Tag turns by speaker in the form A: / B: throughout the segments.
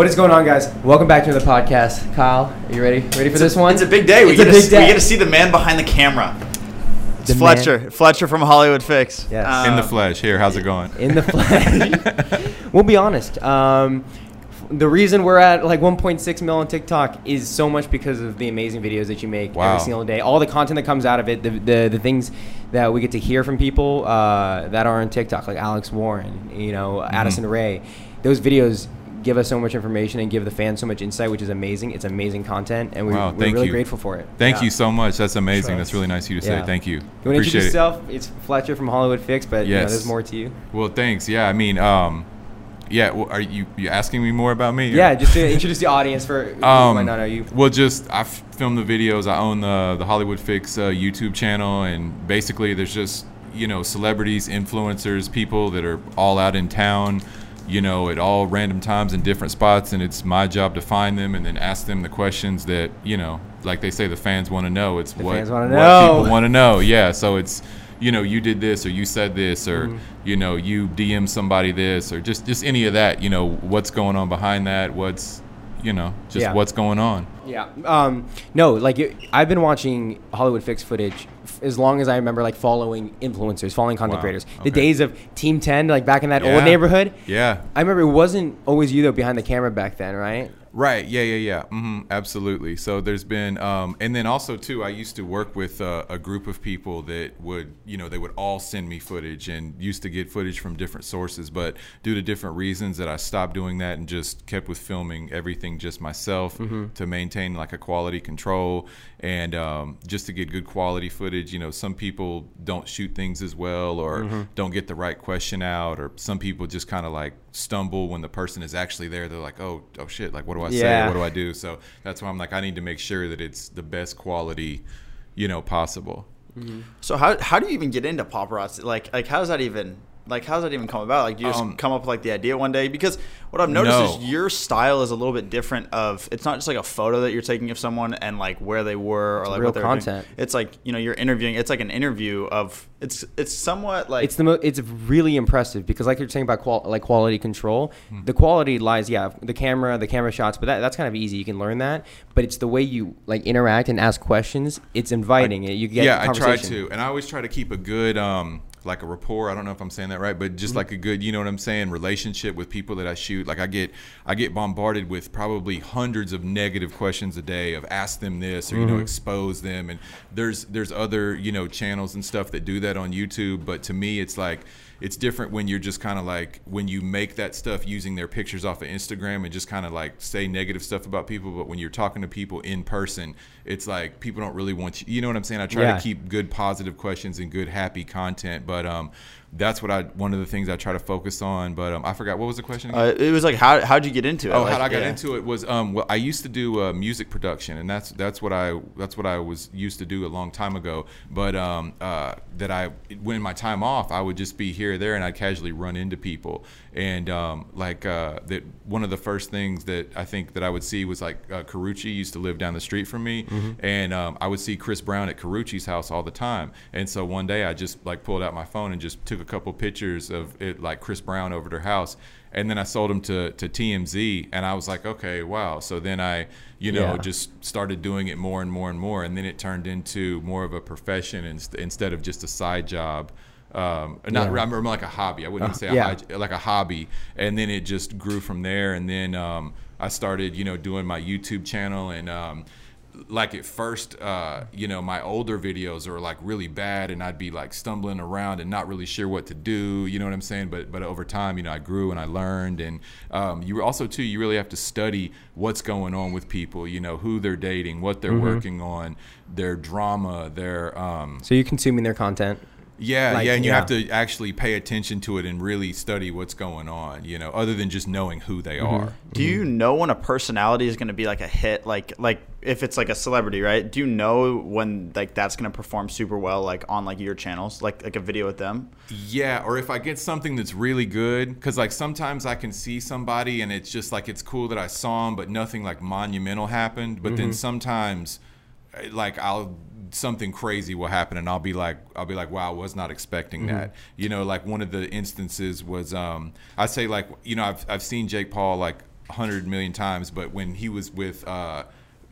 A: What is going on, guys? Welcome back to the podcast. Kyle, are you ready? Ready for this one?
B: It's a big day. We
A: It's
B: get,
A: a
B: to,
A: big
B: s-
A: day.
B: we get to see the man behind the camera. It's
A: The
B: Fletcher. Fletcher from Hollywood Fix.
A: Yes.
C: in the
B: Um,
C: flesh. Here, how's it going?
A: in the flesh. we'll be honest. Um, the reason we're at like 1.6 mil on TikTok is so much because of the amazing videos that you make
C: Wow.
A: every single day. All the content that comes out of it, the, the, the things that we get to hear from people uh, that are on TikTok, like Alex Warren, you know,
C: Mm-hmm.
A: Addison Rae. Those videos give us so much information and give the fans so much insight, which is amazing. It's amazing content, and we're,
C: Wow,
A: we're
C: thank
A: really
C: you.
A: grateful for it.
C: Thank
A: Yeah.
C: you so much. That's amazing.
A: Trust.
C: That's really nice of you to say. Thank you.
A: You want to introduce
C: it.
A: yourself? It's Fletcher from Hollywood Fix, but you know, there's more to you.
C: Well, thanks. Yeah, I mean, um, yeah. Well, are you you asking me more about me? or-
A: Yeah, just to introduce the audience for who
C: Um,
A: might not know you.
C: Well, just I film the videos. I own the the Hollywood Fix uh, YouTube channel, and basically, there's just you know celebrities, influencers, people that are all out in town. You know, at all random times in different spots, and it's my job to find them and then ask them the questions that you know, like they say, the fans want to know. It's what,
A: fans wanna
C: what
A: know.
C: people want to know. Yeah, so it's you know, you did this or you said this or
A: Mm-hmm.
C: you know, you DM somebody this or just just any of that. You know, what's going on behind that? What's you know, just
A: Yeah.
C: what's going on.
A: Yeah. Um, no, like it, I've been watching Hollywood Fix footage as long as I remember, like following influencers, following content
C: Wow.
A: creators. The
C: Okay.
A: days of Team Ten, like back in that
C: Yeah.
A: old neighborhood.
C: Yeah.
A: I remember it wasn't always you though behind the camera back then, right?
C: Right. Yeah. Yeah. Yeah. hmm Absolutely. So there's been, um, and then also too, I used to work with uh, a group of people that would, you know, they would all send me footage and used to get footage from different sources, but due to different reasons, that I stopped doing that and just kept with filming everything just myself to maintain like a quality control and um, just to get good quality footage. You know, some people don't shoot things as well or don't get the right question out, or some people just kind of like stumble when the person is actually there. They're like, oh, oh shit, like what do I say?
A: Yeah.
C: What do I do? So that's why I'm like, I need to make sure that it's the best quality, you know, possible. Mm-hmm.
B: So how, how do you even get into paparazzi? Like like how does that even like how does that even come about? Like do you just
C: Um,
B: come up with like the idea one day? Because what I've noticed
C: No.
B: is your style is a little bit different. Of it's not just like a photo that you're taking of someone and like where they were or like
A: real
B: what they're
A: content.
B: Doing. It's like you know you're interviewing. It's like an interview of it's it's somewhat like
A: It's the mo- it's really impressive because like you're saying about qual- like quality control,
C: Hmm.
A: the quality lies yeah the camera the camera shots, but that, that's kind of easy you can learn that. But it's the way you like interact and ask questions. It's inviting. It. You get
C: yeah, I try to, and I always try to keep a good, um, like a rapport. I don't know if I'm saying that right, but
A: Mm-hmm.
C: just like a good, you know what I'm saying, relationship with people that I shoot. Like I get, I get bombarded with probably hundreds of negative questions a day of ask them this or you know
A: Mm-hmm.
C: expose them. And there's there's other you know channels and stuff that do that on YouTube, but to me it's like it's different when you're just kind of like when you make that stuff using their pictures off of Instagram and just kind of like say negative stuff about people. But when you're talking to people in person, it's like people don't really want you. You know what I'm saying? I try
A: Yeah.
C: to keep good positive questions and good happy content. But um, that's what I one of the things I try to focus on. But um, I forgot what was the question. Again?
B: uh, it was like how how'd you get into it?
C: Oh,
B: Like,
C: how I got
B: yeah.
C: into it was um, well, I used to do uh, music production, and that's that's what I that's what I was used to do a long time ago. But um, uh, that I when my time off, I would just be here or there, and I'd casually run into people, and um, like uh, that. One of the first things that I think that I would see was like uh, Karrueche used to live down the street from me, and um, I would see Chris Brown at Karrueche's house all the time. And so one day I just like pulled out my phone and just took a couple pictures of it, like Chris Brown over their house and then I sold them to, to TMZ, and I was like, okay, wow. So then I, you know,
A: Yeah.
C: just started doing it more and more and more, and then it turned into more of a profession inst- instead of just a side job. Um, not
A: Yeah.
C: I remember like a hobby. I wouldn't
A: Uh,
C: say a
A: yeah.
C: like a hobby, and then it just grew from there. And then um, I started, you know, doing my YouTube channel and. Um, like at first, uh, you know, my older videos are like really bad, and I'd be like stumbling around and not really sure what to do. You know what I'm saying? But but over time, you know, I grew and I learned, and um, you also too, you really have to study what's going on with people. You know, who they're dating, what they're working on, their drama, their um,
A: So you're consuming their content.
C: Yeah,
A: Like,
C: yeah, and you
A: yeah.
C: have to actually pay attention to it and really study what's going on. You know, other than just knowing who they mm-hmm. are.
B: Do you mm-hmm. know when a personality is going to be like a hit? Like like if it's like a celebrity, right? Do you know when like that's going to perform super well, like on like your channels, like like a video with them?
C: Yeah, or if I get something that's really good, because like sometimes I can see somebody and it's just like it's cool that I saw them, but nothing like monumental happened. But then mm-hmm. sometimes, eh, like I'll something crazy will happen and I'll be like I'll be like wow I was not expecting that you know like one of the instances was um I say like you know I've I've seen Jake Paul like a hundred million times, but when he was with uh,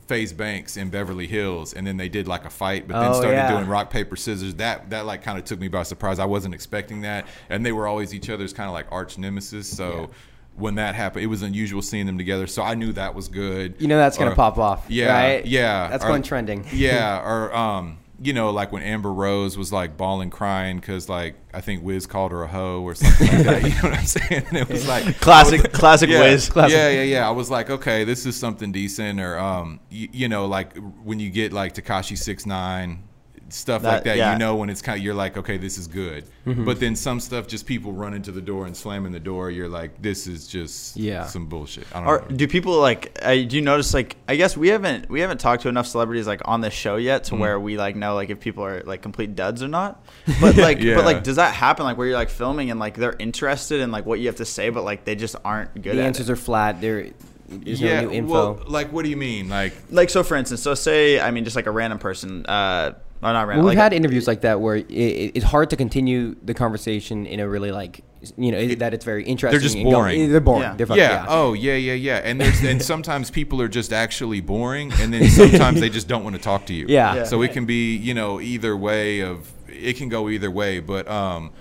C: FaZe Banks in Beverly Hills, and then they did like a fight, but then
A: Oh,
C: started
A: yeah.
C: doing rock paper scissors. That that like kind of took me by surprise. I wasn't expecting that, and they were always each other's kind of like arch nemesis. So. When that happened, it was unusual seeing them together. So I knew that was good.
A: You know that's gonna
C: Or-
A: pop off.
C: Yeah,
A: right?
C: yeah.
A: That's
C: or-
A: going trending.
C: yeah, or um, you know, like when Amber Rose was like bawling, crying because like I think Wiz called her a hoe or something like that. You know what I'm saying? And it was like
B: Classic, classic
C: yeah,
B: Wiz.
A: Classic.
C: Yeah, yeah, yeah. I was like, okay, this is something decent. Or um, you, you know, like when you get like Tekashi six nine stuff like
B: That-
C: that,
B: yeah.
C: you know, when it's kind of you're like, okay, this is good.
A: Mm-hmm.
C: But then some stuff, just people running to the door and slamming the door. You're like, this is just
A: Yeah.
C: some bullshit. I don't
B: Or
C: know.
B: do people like? Uh, do you notice like? I guess we haven't we haven't talked to enough celebrities like on this show yet
C: Mm-hmm.
B: to where we like know like if people are like complete duds or not. But like,
C: Yeah.
B: but like, does that happen like where you're like filming and like they're interested in like what you have to say, but like they just aren't good
A: The
B: at
A: answers
B: it?
A: are flat. There, there's
C: yeah,
A: no new info.
C: well, like what do you mean? Like
B: Like so, for instance, so say I mean just like a random person. Uh, or not random.
A: Well, we've
B: like,
A: had interviews like that where it, it, it's hard to continue the conversation in a really like you know that it's very interesting.
C: just
A: and go-
C: boring.
A: they're boring.
B: Yeah.
A: They're fucking,
C: yeah. Oh, yeah, yeah, yeah. And there's and sometimes people are just actually boring, and then sometimes they just don't want to talk to you.
A: Yeah.
B: Yeah.
C: So it can be you know either way of it can go either way, but um.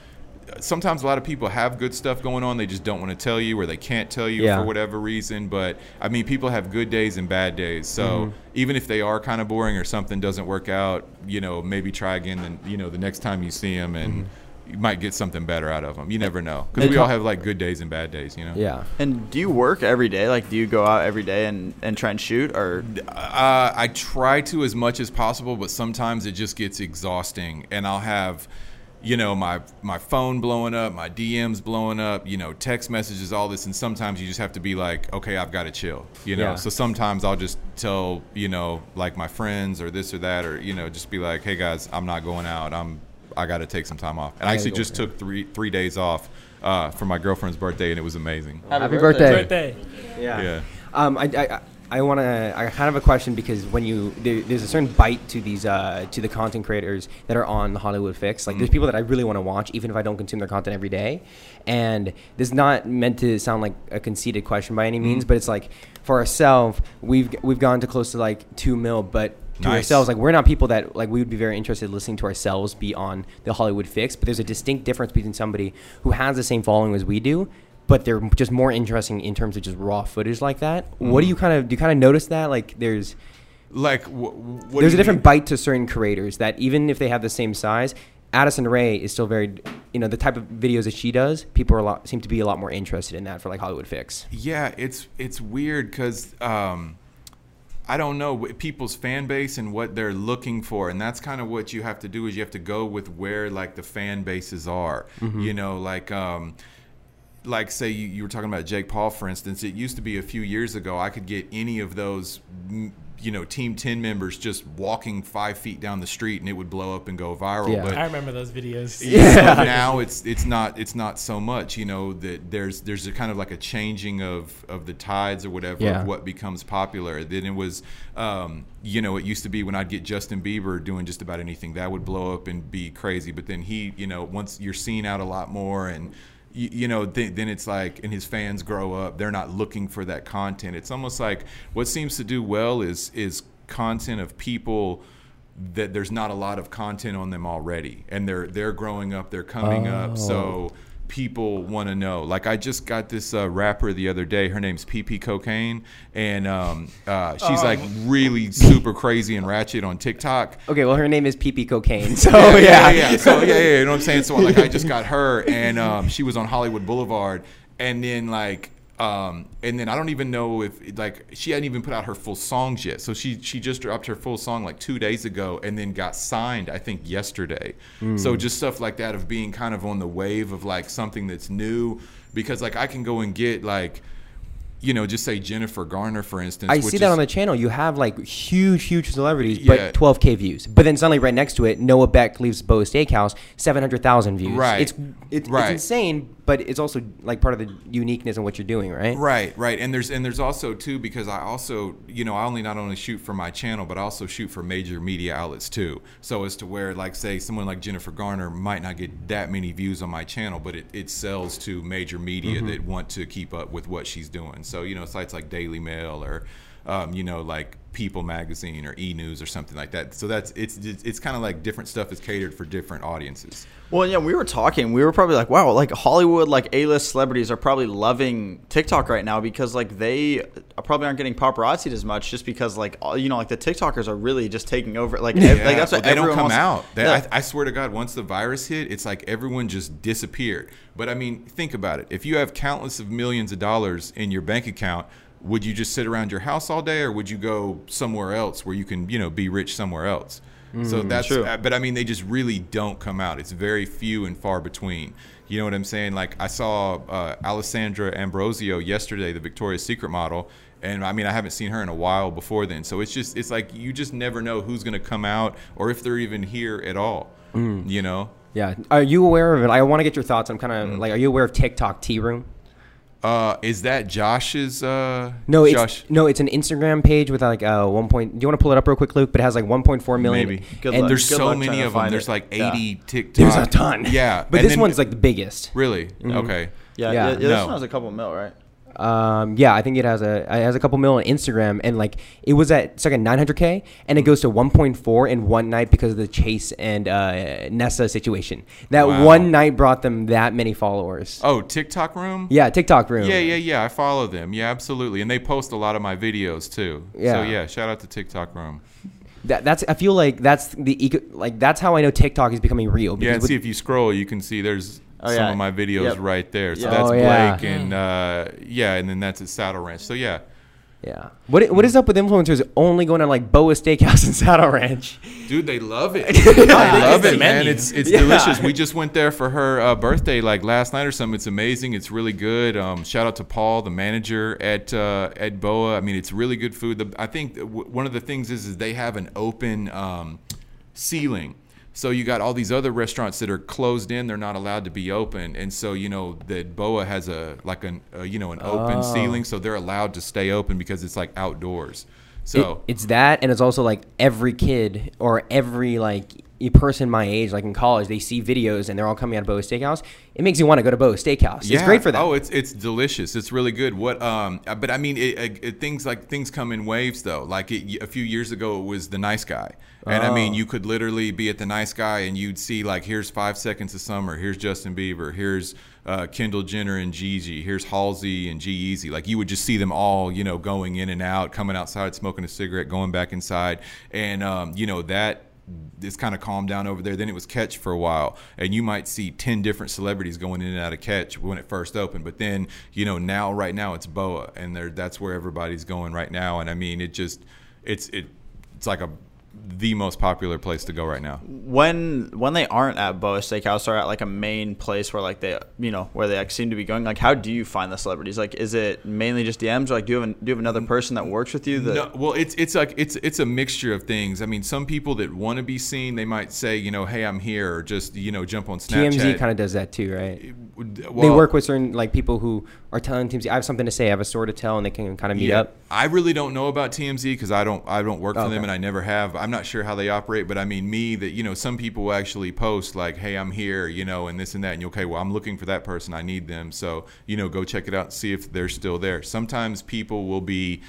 C: Sometimes a lot of people have good stuff going on. They just don't want to tell you, or they can't tell you
A: Yeah.
C: for whatever reason. But I mean, people have good days and bad days. So
A: Mm-hmm.
C: even if they are kind of boring or something doesn't work out, you know, maybe try again. Then you know, the next time you see them, and
A: Mm-hmm.
C: you might get something better out of them. You never know because we all have like good days and bad days. You know.
A: yeah.
B: And do you work every day? Like, do you go out every day and, and try and shoot, or
C: Uh, I try to as much as possible, but sometimes it just gets exhausting, and I'll have, you know, my my phone blowing up, my DMs blowing up, you know, text messages, all this, and sometimes you just have to be like, okay, I've got to chill, you know.
A: Yeah.
C: So sometimes I'll just tell, you know, like my friends or this or that, or you know, just be like, hey guys, I'm not going out. I'm I got to take some time off. And I
A: I
C: actually just
A: there.
C: took three three days off uh, for my girlfriend's birthday, and it was amazing.
A: Happy birthday.
D: birthday.
A: Yeah.
C: Yeah.
A: Um, I, I, I want to. I kind of have a question because when you there, there's a certain bite to these uh, to the content creators that are on the Hollywood Fix. Like there's people that I really want to watch, even if I don't consume their content every day. And this is not meant to sound like a conceited question by any means, but it's like for ourselves, we've we've gone to close to like two mil, but to
C: Nice.
A: ourselves, like we're not people that like we would be very interested in listening to ourselves be on the Hollywood Fix. But there's a distinct difference between somebody who has the same following as we do, but they're just more interesting in terms of just raw footage like that. What do you kind of do? You kind of notice that like there's
C: Like, wh- what
A: there's a different
C: mean?
A: bite to certain creators that even if they have the same size. Addison Rae is still very, you know, the type of videos that she does. People are a lot seem to be a lot more interested in that for like Hollywood Fix.
C: Yeah, it's it's weird because um, I don't know people's fan base and what they're looking for, and that's kind of what you have to do is you have to go with where like the fan bases are. You know, like. Um, like say you, you were talking about Jake Paul for instance it used to be a few years ago I could get any of those you know team 10 members just walking 5 feet down the street and it would blow up and go viral
A: Yeah.
C: but
D: I remember those videos.
C: yeah. So now it's it's not it's not so much you know that there's there's a kind of like a changing of of the tides or whatever
A: Yeah.
C: of what becomes popular then it was um, you know it used to be when I'd get Justin Bieber doing just about anything that would blow up and be crazy but then he you know once you're seen out a lot more and you, you know th- then it's like and his fans grow up they're not looking for that content. It's almost like what seems to do well is is content of people that there's not a lot of content on them already. And they're they're growing up they're coming up. So oh. People want to know like i just got this uh, rapper the other day her name's pp cocaine and um, uh, she's like really super crazy and ratchet on tiktok
A: Okay, well her name is PP Cocaine, so
C: yeah,
A: Oh, yeah,
C: yeah, yeah. So yeah, yeah, you know what I'm saying. So like, I just got her, and um, she was on Hollywood Boulevard, and then like, um, and then I don't even know if like she hadn't even put out her full songs yet. So she she just dropped her full song like two days ago, and then got signed I think yesterday. So just stuff like that of being kind of on the wave of like something that's new, because like I can go and get like. You know, just say Jennifer Garner, for instance.
A: I see that
C: is-
A: on the channel. You have like huge, huge celebrities,
C: Yeah.
A: but 12k views. But then suddenly, right next to it, Noah Beck leaves Boa Steakhouse, 700,000 views.
C: Right.
A: It's it's,
C: Right.
A: it's insane. But it's also like part of the uniqueness in what you're doing, right?
C: Right, right, and there's and there's also too because I also you know I only not only shoot for my channel but I also shoot for major media outlets too. So as to where like say someone like Jennifer Garner might not get that many views on my channel, but it, it sells to major media
A: Mm-hmm.
C: that want to keep up with what she's doing. So you know sites like Daily Mail or um, you know like People Magazine or E News or something like that. So that's it's it's, it's kind of like different stuff is catered for different audiences.
B: Well, yeah, we were talking. We were probably like, wow, like Hollywood, like A-list celebrities are probably loving TikTok right now because like they probably aren't getting paparazzied as much just because like all- you know like the TikTokers are really just taking over. Like, ev- like that's
C: well, they don't come
B: wants-
C: out. They,
B: Yeah.
C: I, I swear to God, once the virus hit, it's like everyone just disappeared. But I mean, think about it. If you have countless of millions of dollars in your bank account, would you just sit around your house all day, or would you go somewhere else where you can, you know, be rich somewhere else? so that's.
B: True.
C: uh, But I mean, they just really don't come out. It's very few and far between. You know what I'm saying? Like I saw uh, Alessandra Ambrosio yesterday, the Victoria's Secret model, and I mean I haven't seen her in a while before then. So it's just it's like you just never know who's going to come out or if they're even here at all.
A: Mm.
C: You know?
A: Yeah. Are you aware of it? I want to get your thoughts. I'm kind of
C: Mm.
A: like, are you aware of TikTok Tea Room?
C: Uh, is that Josh's? Uh,
A: No, it's
C: Josh.
A: no, it's an Instagram page with like uh, one point. Do you want to pull it up real quick, Luke? But it has like 1.4 million.
C: Maybe.
B: Good
A: and
B: luck.
C: There's
B: Good
C: so
B: luck
C: many of them. There's
B: it.
C: like
B: Yeah.
C: 80 TikTok.
A: There's a ton.
C: Yeah,
A: But
C: and
A: this
C: then-
A: one's like the biggest.
C: really okay.
B: Yeah,
A: Yeah.
B: yeah, yeah, this
C: No.
B: one has a couple mil, right?
A: Um, yeah, I think it has a it has a couple mil on Instagram, and like it was at it's like a 900k, and it goes to 1.4 in one night because of the Chase and uh, Nessa situation. That
C: Wow.
A: one night brought them that many followers.
C: Oh, TikTok room.
A: Yeah, TikTok room.
C: Yeah, yeah, yeah. I follow them. Yeah, absolutely. And they post a lot of my videos too. Yeah. So
A: Yeah.
C: yeah, shout out to TikTok Room.
A: That, that's I feel like that's the eco, like that's how I know TikTok is becoming real.
C: Yeah, and
A: with-
C: see if you scroll, you can see there's
B: Oh,
C: some
B: yeah.
C: of my videos
B: Yep.
C: right there. So
B: Yeah.
C: that's
A: Oh, yeah.
C: Blake and uh, yeah, and then that's at Saddle Ranch. So yeah,
A: yeah. What what is up with influencers only going to like Boa Steakhouse and Saddle Ranch?
C: dude, they love it. I love it, man.
B: menu.
C: It's it's
A: Yeah.
C: delicious. We just went there for her uh, birthday like last night or something. It's amazing. It's really good. Um, shout out to Paul, the manager at uh, at Boa. I mean, it's really good food. The, I think w- one of the things is is they have an open um, ceiling. So you got all these other restaurants that are closed in; they're not allowed to be open, and so you know that Boa has a like an uh, you know an open
A: Oh.
C: ceiling, so they're allowed to stay open because it's like outdoors. So
A: It- it's that, and it's also like every kid or every like e- person my age, like in college, they see videos and they're all coming out of Boa Steakhouse. It makes you want to go to Boa Steakhouse. It's great for them.
C: Oh, it's it's delicious. It's really good. What um, uh, but I mean, it, it, things like things come in waves though. Like it, a few years ago, it was the nice guy, and I mean,
A: Oh.
C: you could literally be at the nice guy and you'd see like, here's Five Seconds of Summer, here's Justin Bieber, here's uh, Kendall Jenner and Gigi, here's Halsey and G-Eazy. Like you would just see them all, you know, going in and out, coming outside, smoking a cigarette, going back inside, and um, you know that it's kind of calmed down over there. Then it was Catch for a while, and you might see ten different celebrities going in and out of Catch when it first opened. But then, you know, now right now it's Boa, and there that's where everybody's going right now. And I mean, it just it's it it's like a the most popular place to go right now.
B: when when they aren't at Boa Steakhouse or at like a main place where like they you know where they like seem to be going like how do you find the celebrities like is it mainly just DMs or like do you have an, do you have another person that works with you that
C: No, well, it's it's like it's it's a mixture of things. I mean, some people that want to be seen, they might say, you know, hey, I'm here, or just you know, jump on Snapchat.
A: TMZ kind of does that too, right? they work with certain like people who are telling TMZ, I have something to say, I have a story to tell, and they can kind of meet
C: Yeah.
A: up.
C: I really don't know about TMZ because I don't I don't work for
A: Okay.
C: them and I never have. I'm not sure how they operate, but I mean me that you know some people will actually post like, "Hey, I'm here," you know, and this and that, and you okay, well, I'm looking for that person. I need them, so you know, go check it out and see if they're still there. Sometimes people will be.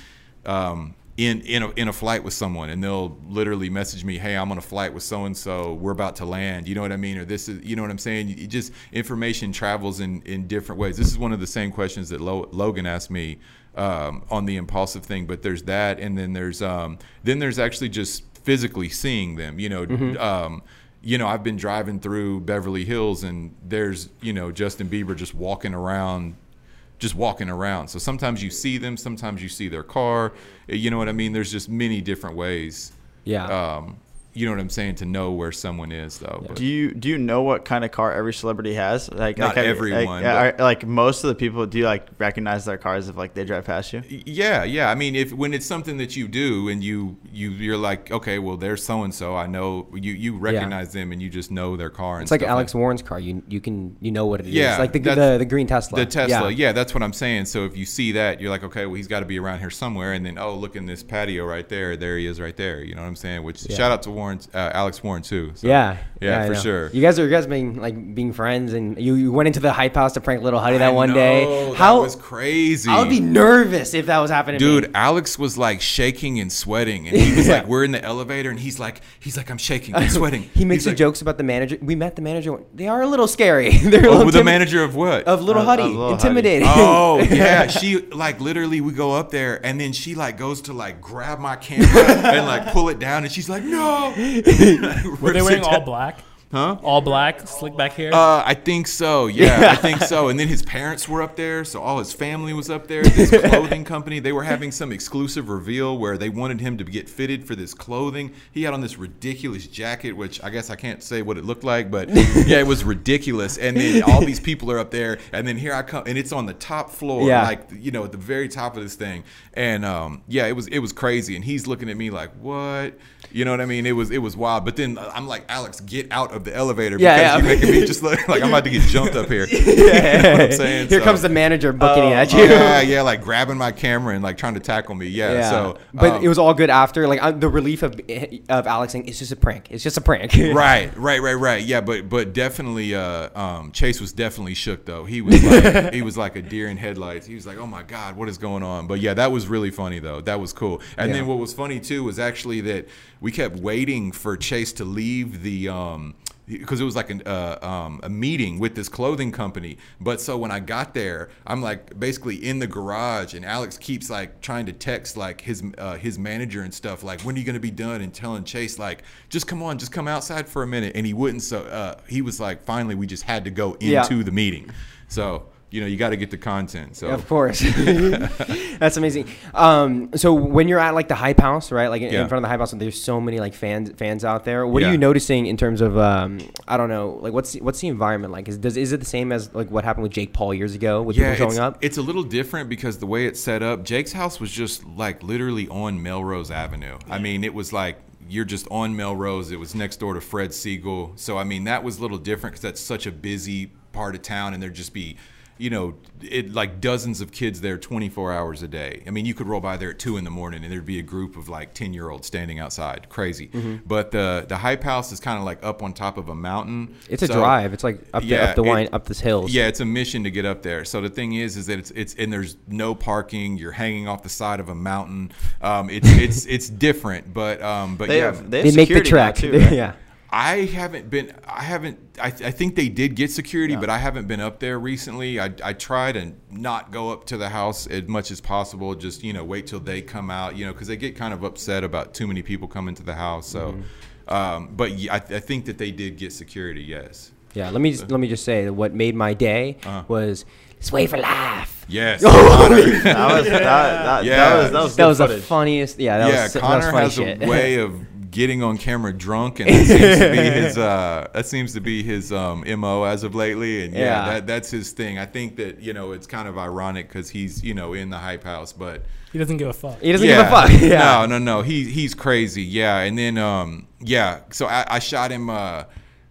C: Um, in in a, in a flight with someone and they'll literally message me hey i'm on a flight with so and so we're about to land. You know what i mean? Or this is you know what i'm saying? You just information travels in in different ways. This is one of the same questions that Lo, logan asked me um, on the Impaulsive thing but there's that and then there's um, then there's actually just physically seeing them you know um, you know i've been driving through beverly hills and there's you know justin bieber just walking around just walking around. So sometimes you see them, sometimes you see their car. You know what I mean? There's just many different ways.
A: Yeah.
C: Um, you know what I'm saying, to know where someone is though. But
B: Do you do you know what kind of car every celebrity has? Like
C: Not
B: like,
C: everyone,
B: Like,
C: but-
B: are- like most of the people, do you like recognize their cars if like they drive past you?
C: Yeah, yeah. I mean, if when it's something that you do and you you you're like, okay, well, there's so and so. I know you you recognize them and you just know their car. And
A: It's like
C: stuff
A: Alex Warren's car. You you can you know what it is.
C: Yeah,
A: like the the, the green Tesla.
C: The Tesla, yeah. that's what I'm saying. So if you see that, you're like, okay, well, he's got to be around here somewhere. And then, oh, look in this patio right there. There he is, right there. You know what I'm saying? Which
A: Yeah.
C: shout out to Warren, uh, Alex Warren too. So,
A: Yeah,
C: yeah,
A: I
C: for sure.
A: You guys are you guys being like being friends, and you, you went into the hype house to prank little Huddy that
C: I
A: one
C: know,
A: day.
C: that
A: How
C: was crazy.
A: I would be nervous if that was happening. to me.
C: Dude, Alex was like shaking and sweating, and he was
A: Yeah.
C: like, "We're in the elevator," and he's like, "He's like, I'm shaking, I'm sweating."
A: he makes the
C: like,
A: jokes about the manager. We met the manager. They are a little scary. They're a
C: Oh,
A: little
C: the manager of what?
A: of little
B: Of-
A: Huddy,
B: of Lil Huddy.
A: intimidating.
C: Oh yeah, she like literally we go up there and then she like goes to like grab my camera and like pull it down and she's like no.
D: Were they wearing all black?
C: Huh?
D: All black, slick back hair.
C: Uh, I think so. Yeah, I think so. And then his parents were up there, so all his family was up there. This clothing company, they were having some exclusive reveal where they wanted him to get fitted for this clothing. He had on this ridiculous jacket, which I guess I can't say what it looked like, but yeah, it was ridiculous. And then all these people are up there, and then here I come, and it's on the top floor,
A: Yeah.
C: like you know, at the very top of this thing. And um, yeah, it was it was crazy. And he's looking at me like, what? You know what I mean? It was it was wild. But then I'm like, Alex, get out of the elevator
A: Yeah,
C: because
A: yeah.
C: you're making me just look like I'm about to get jumped up here. You know what I'm saying?
A: Here
C: So-
A: comes the manager booking
B: Oh,
A: at
C: Oh,
A: you.
C: yeah, yeah, like grabbing my camera and like trying to tackle me. Yeah.
A: Yeah.
C: So,
A: but
C: um,
A: it was all good after. Like uh, the relief of of Alex saying it's just a prank. It's just a prank.
C: right, right, right, right. Yeah, but but definitely, uh, um, Chase was definitely shook though. He was like, he was like a deer in headlights. He was like, oh my god, what is going on? But yeah, that was really funny though. That was cool. And
A: Yeah.
C: then what was funny too was actually that we kept waiting for Chase to leave the. Um, because it was like an, uh, um, a meeting with this clothing company. But so when I got there, I'm like basically in the garage, and Alex keeps like trying to text like his uh, his manager and stuff, like when are you gonna be done? And telling Chase like, just come on, just come outside for a minute. And he wouldn't. So uh, he was like, finally, we just had to go into
A: Yeah.
C: the meeting. So you know, you got to get the content. So
A: Of course, that's amazing. Um, so when you're at like the hype house, right? Like in,
C: Yeah.
A: in front of the hype house, and there's so many like fans fans out there. What are you noticing in terms of um, I don't know, like what's what's the environment like? Is does is it the same as like what happened with Jake Paul years ago with people showing
C: it's,
A: up?
C: It's a little different because the way it's set up, Jake's house was just like literally on Melrose Avenue. I mean, it was like you're just on Melrose. It was next door to Fred Segal. So I mean, that was a little different because that's such a busy part of town, and there'd just be. You know, it like dozens of kids there 24 hours a day. I mean, you could roll by there at two in the morning and there'd be a group of like 10 year olds standing outside. Crazy.
A: Mm-hmm.
C: But the the hype house is kind of like up on top of a mountain.
A: It's a drive. It's like up the
C: Yeah,
A: up the
C: it-
A: wine up this hills.
C: yeah, it's a mission to get up there. So the thing is, is that it's it's and there's no parking. You're hanging off the side of a mountain. Um, it's it's it's different, but um, but
B: They
C: yeah,
B: have they,
A: they make the track.
B: too, right?
A: yeah.
C: I haven't been. I haven't. I, I think they did get security, but I haven't been up there recently. I I try to not go up to the house as much as possible. Just you know, wait till they come out. You know, because they get kind of upset about too many people coming to the house. So,
A: Mm-hmm.
C: um, but yeah, I, I think that they did get security. Yes.
A: Yeah, let me just, let me just say that what made my day
C: Uh-huh.
A: was sway for life.
C: Yes.
B: That was that, that,
C: Yeah.
B: that was that was
A: That
B: good
A: was the funniest. Yeah, that
C: yeah,
A: was that
C: Connor
A: was funny
C: has
A: shit.
C: a way of getting on camera drunk, and that seems to be his. Uh, that seems to be his um, mo as of lately, and yeah,
A: Yeah.
C: that that's his thing. I think that you know it's kind of ironic because he's you know in the hype house, but
D: he doesn't give a fuck.
A: he doesn't
C: yeah,
A: give a fuck. Yeah.
C: No, no, no. He he's crazy. Yeah, and then um yeah. So I, I shot him uh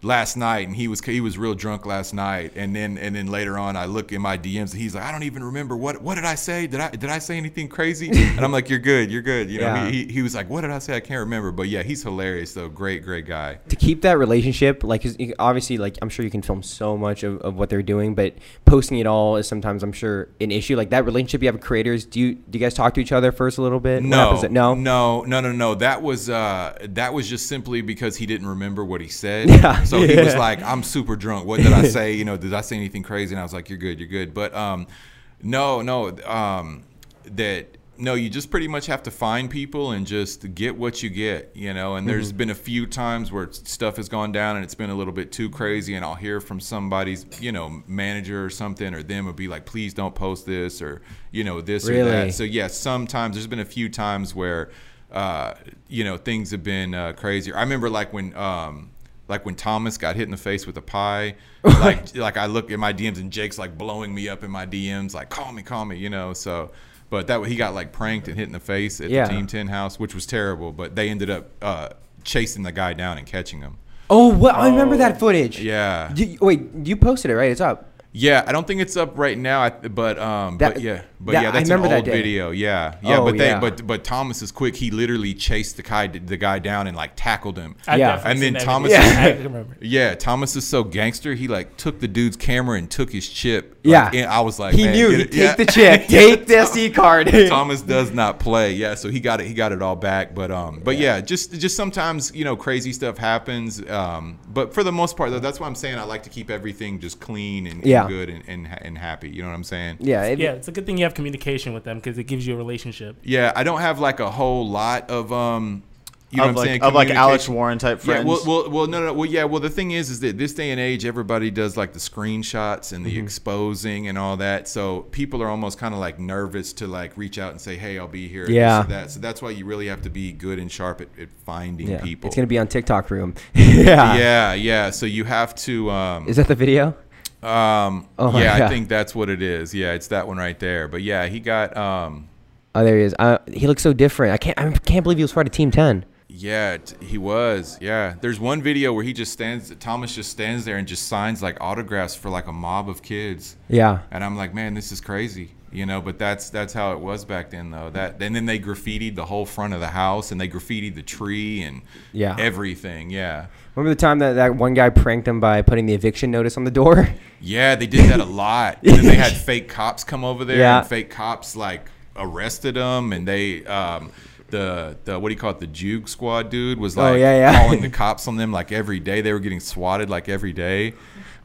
C: last night, and he was he was real drunk last night, and then and then later on I look in my DMs, and he's like, I don't even remember what what did I say? Did I did I say anything crazy? And I'm like, you're good, you're good. You know,
A: Yeah.
C: he, he was like, what did I say? I can't remember, but yeah, he's hilarious though. Great, great guy.
A: to keep that relationship like obviously like i'm sure you can film so much of, of what they're doing but posting it all is sometimes i'm sure an issue like that relationship you have with creators do you do you guys talk to each other first a little bit
C: No,
A: no
C: no, no, no, no. That was uh, that was just simply because he didn't remember what he said.
A: Yeah.
C: So he was like, "I'm super drunk. What did I say? You know, did I say anything crazy?" And I was like, "You're good, you're good." But um, no, no, um, that no, you just pretty much have to find people and just get what you get, you know. And there's
A: Mm-hmm.
C: been a few times where stuff has gone down and it's been a little bit too crazy, and I'll hear from somebody's, you know, manager or something, or them would be like, "Please don't post this," or you know, this or that. So yeah, sometimes there's been a few times where uh, you know, things have been uh, crazier. I remember like when. Um, like when Thomas got hit in the face with a pie, like like I look at my DMs and Jake's like blowing me up in my DMs, like call me, call me, you know. So, but that he got like pranked and hit in the face at
A: Yeah.
C: the Team Ten house, which was terrible. But they ended up uh, chasing the guy down and catching him.
A: Oh, what? I remember that footage.
C: Yeah.
A: You- wait, you posted it, right? It's up.
C: Yeah, I don't think it's up right now, but um,
A: That-
C: but yeah, but
A: that-
C: yeah,
A: I
C: that's
A: remember
C: an old
A: day.
C: video. Yeah, yeah,
A: Oh,
C: but they,
A: yeah.
C: but but Thomas is quick. He literally chased the guy, the guy down and like tackled him.
D: I
A: Yeah.
C: And then Thomas-
A: Yeah.
D: I remember.
C: Yeah, Thomas is so gangster. He like took the dude's camera and took his chip. Like,
A: Yeah.
C: and I was like,
A: he
C: man,
A: knew.
C: get
A: He'd
C: it-
A: take
C: yeah.
A: the chip, take the SD card.
C: Thomas does not play. Yeah, so he got it. He got it all back. But um, but yeah, just just sometimes you know crazy stuff happens. Um, but for the most part though, that's why I'm saying I like to keep everything just clean and, and
A: Yeah.
C: good and, and and happy. You know what I'm saying?
A: yeah, it,
D: Yeah, it's a good thing you have communication with them because it gives you a relationship.
C: Yeah, I don't have like a whole lot of um, you know
B: of
C: what I'm
B: like
C: saying?
B: of like Alex. Warren type
C: Yeah,
B: friends.
C: well, well, well, no, no, well, yeah, well, the thing is, is that this day and age, everybody does like the screenshots and the
B: Mm-hmm.
C: exposing and all that. So people are almost kind of like nervous to like reach out and say, "Hey, I'll be here."
A: Yeah.
C: this that. So that's why you really have to be good and sharp at, at finding
A: yeah.
C: people.
A: It's gonna be on TikTok room. yeah.
C: yeah, yeah. So you have to. Um,
A: Is that the video?
C: Um,
A: Oh
C: yeah, I think that's what it is. Yeah, it's that one right there. But yeah, he got. Um,
A: Oh, there he is. Uh, he looks so different. I can't. I can't believe he was part of Team Ten.
C: Yeah, t- he was. Yeah, there's one video where he just stands. Thomas just stands there and just signs like autographs for like a mob of kids,
A: Yeah.
C: and I'm like, man, this is crazy, you know. But that's that's how it was back then, though. That and then they graffitied the whole front of the house, and they graffitied the tree and
A: Yeah.
C: everything. Yeah,
A: Remember the time that that one guy pranked him by putting the eviction notice on the door?
C: yeah, they did that a lot. And then they had fake cops come over there,
A: Yeah.
C: and fake cops like arrested them, and they. Um, the, the what do you call it the juke squad dude was like
A: Oh,
C: like
A: yeah, yeah.
C: calling the cops on them like every day they were getting swatted like every day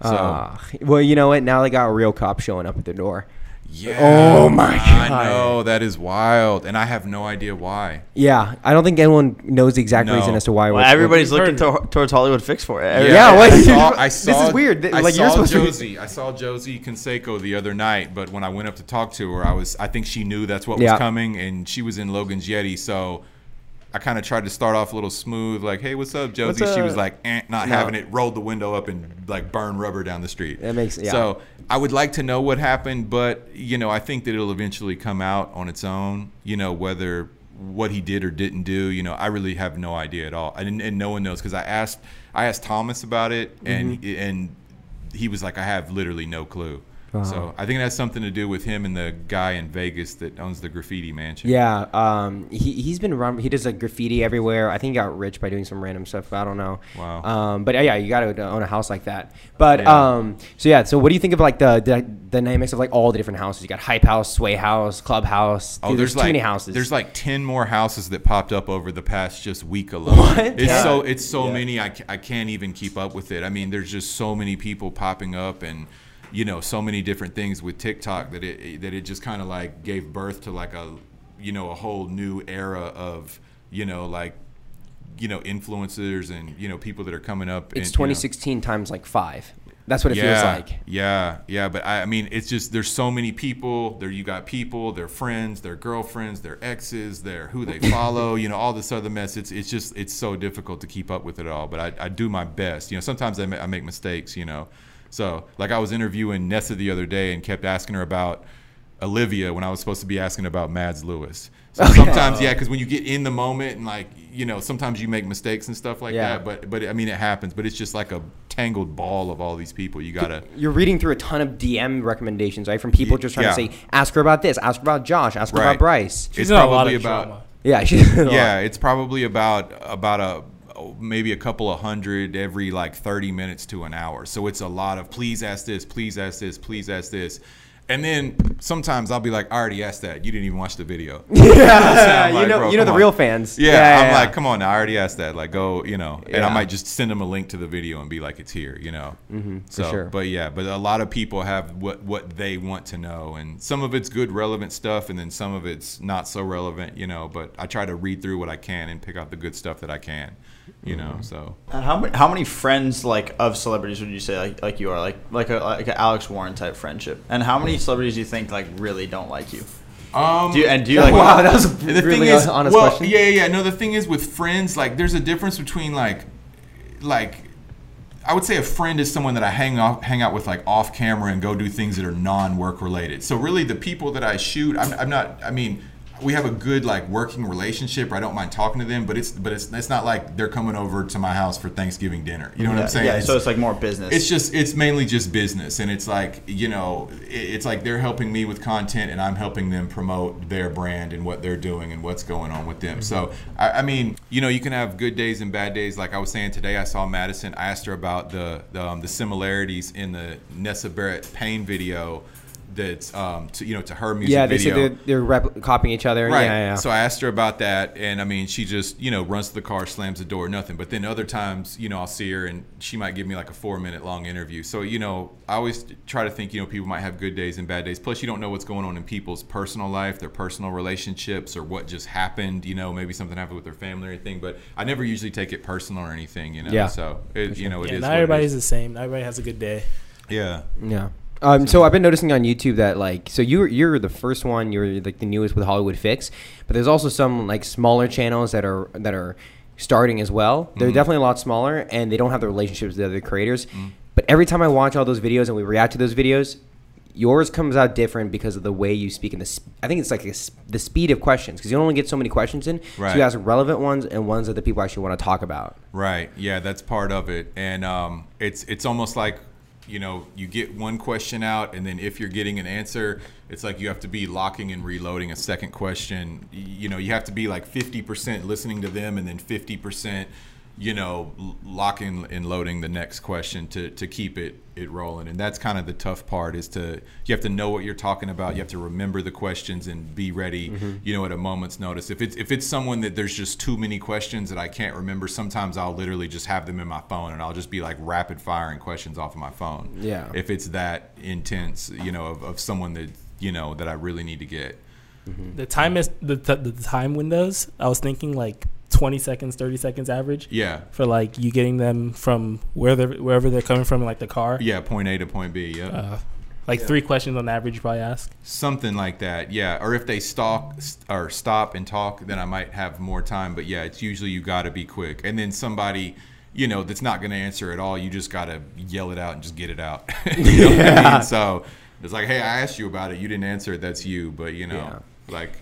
C: so
A: Ah, well, you know what? Now they got a real cop showing up at their door.
C: Oh yeah.
A: Oh my
C: I
A: God.
C: know that is wild, and I have no idea why.
A: Yeah, I don't think anyone knows the exact
C: No.
A: reason as to why.
B: well,
A: we're-
B: everybody's
D: We've
B: looking to, towards Hollywood Fix for it.
A: Yeah, what-
C: I saw, I
A: This
C: saw,
A: is weird.
C: I
A: like,
C: saw
A: you're supposed to be-
C: Josie. I saw Josie Canseco the other night, but when I went up to talk to her, I was. I think she knew that's what
A: Yeah.
C: was coming, and she was in Logan's Yeti, so. I kind of tried to start off a little smooth, like, "Hey, what's up, Josie?"
A: What's
C: She was like, eh, not
A: No.
C: having it. Rolled the window up and like burned rubber down the street.
A: That makes- yeah.
C: So I would like to know what happened, but you know, I think that it'll eventually come out on its own. You know, whether what he did or didn't do. You know, I really have no idea at all, and, and no one knows because I asked I asked Thomas about it, and
A: Mm-hmm.
C: and he was like, I have literally no clue.
A: Wow.
C: So I think it has something to do with him and the guy in Vegas that owns the graffiti mansion.
A: Yeah, um, he he's been run. He does like graffiti everywhere. I think he got rich by doing some random stuff. I don't know.
C: Wow.
A: Um, but yeah, you got to own a house like that. But
C: Yeah.
A: um, so yeah. So what do you think of like the, the dynamics of like all the different houses? You got hype house, sway house, clubhouse.
C: Oh,
A: Dude,
C: there's,
A: too
C: like
A: many houses.
C: there's like ten more houses that popped up over the past just week alone.
A: What?
C: It's
A: Yeah.
C: so it's so
A: Yeah.
C: many I, I can't even keep up with it. I mean, there's just so many people popping up and you know so many different things with TikTok that it that it just kind of like gave birth to like a you know a whole new era of you know like you know influencers and you know people that are coming up.
A: it's
C: and, you know-
A: 2016 times like five. That's what it
C: yeah,
A: feels like.
C: Yeah, yeah, but I, I mean, it's just there's so many people. There you got people, their friends, their girlfriends, their exes, their who they follow. you know, all this other mess. It's it's just it's so difficult to keep up with it all. But I, I do my best. You know, sometimes I, ma- I make mistakes. You know, so like I was interviewing Nessa the other day and kept asking her about Olivia when I was supposed to be asking about Mads Lewis. So sometimes, yeah, because when you get in the moment and like you know, sometimes you make mistakes and stuff like
A: Yeah.
C: that. But but I mean, it happens. But it's just like a tangled ball of all these people. You gotta.
A: You're reading through a ton of DM recommendations, right? From people
C: Y-
A: just trying
C: yeah.
A: to say, ask her about this, ask her about Josh, ask her
C: Right.
A: about Bryce.
D: She's
C: It's
D: in a lot
C: probably
D: of
C: about-
D: drama.
A: Yeah, she's
C: yeah, it's probably about about a maybe a couple of hundred every like 30 minutes to an hour. So it's a lot of please ask this, please ask this, please ask this. And then sometimes I'll be like, I already asked that. You didn't even watch the video.
A: yeah,
C: I'm
A: you know, you know the
C: on.
A: real fans.
C: Yeah, I'm
A: yeah.
C: like, come on now, I already asked that. Like, go, you know, and I might just send them a link to the video and be like, it's here, you know. Mm-hmm, so,
A: sure.
C: but yeah, but a lot of people have what what they want to know, and some of it's good, relevant stuff, and then some of it's not so relevant, you know. But I try to read through what I can and pick out the good stuff that I can, you know.
A: Mm-hmm.
C: So
B: And how many how many friends like of celebrities would you say like like you are like like a like an Alex Warren type friendship? And how many celebrities do you think like really don't like you?
C: Um,
B: Do you, and do you like?
A: wow, that was a
C: the
A: really
C: thing is,
A: honest
C: well,
A: question.
C: yeah, yeah, yeah. No, the thing is with friends, like, there's a difference between like, like, I would say a friend is someone that I hang off, hang out with like off camera and go do things that are non-work related. So really, the people that I shoot, I'm, I'm not. I mean, we have a good like working relationship. I don't mind talking to them, but it's but it's it's not like they're coming over to my house for Thanksgiving dinner. You know what
B: yeah,
C: I'm saying?
B: yeah,
C: It's-
B: so it's like more business.
C: it's just it's mainly just business and it's like you know it's like they're helping me with content and i'm helping them promote their brand and what they're doing and what's going on with them so I, I mean you know you can have good days and bad days like i was saying today i saw madison i asked her about the the, um, the similarities in the nessa barrett pain video that's um to you know to her music
A: yeah, they
C: video
A: said they're, they're rep- copying each other.
C: Right.
A: Yeah, yeah.
C: So I asked her about that, and I mean, she just you know runs to the car, slams the door, nothing. But then other times, you know, I'll see her, and she might give me like a four minute long interview. So you know, I always try to think, you know, people might have good days and bad days. Plus, you don't know what's going on in people's personal life, their personal relationships, or what just happened. You know, maybe something happened with their family or anything. But I never usually take it personal or anything. You know.
A: Yeah.
C: So it, you know, it
D: Yeah,
C: is
D: not everybody's
C: is.
D: the same. Not everybody has a good day.
C: Yeah.
A: Yeah. Um, so I've been noticing on YouTube that like so you're you're the first one you're like the newest with Hollywood Fix, but there's also some like smaller channels that are that are starting as well. They're
C: Mm-hmm.
A: definitely a lot smaller and they don't have the relationships with the other creators. But every time I watch all those videos and we react to those videos, yours comes out different because of the way you speak and the sp- I think it's like a s the speed of questions because you only get so many questions in. So you ask relevant ones and ones that the people actually want to talk about.
C: Right. Yeah, that's part of it, and um, it's it's almost like you know you get one question out, and then if you're getting an answer, it's like you have to be locking and reloading a second question. You know, you have to be like 50% listening to them, and then 50%, you know, locking and loading the next question to to keep it it rolling. And that's kind of the tough part is to you have to know what you're talking about. You have to remember the questions and be ready. Mm-hmm. You know, at a moment's notice. If it's if it's someone that there's just too many questions that I can't remember, sometimes I'll literally just have them in my phone and I'll just be like rapid firing questions off of my phone.
A: Yeah.
C: If it's that intense, you know, of, of someone that you know that I really need to get. Mm-hmm.
D: The time is the, t- the time windows. I was thinking like 20 seconds, 30 seconds average
C: Yeah.
D: for like you getting them from where they're, wherever they're coming from, in, like the car.
C: Yeah. Point A to point B. Yeah.
D: Uh, like three questions on average, you probably ask.
C: Something like that, yeah. Or if they stalk or stop and talk, then I might have more time. But yeah, it's usually you got to be quick. And then somebody, you know, that's not going to answer at all, you just got to yell it out and just get it out. you know what I mean? So it's like, hey, I asked you about it, you didn't answer it. That's you. But you know, like so.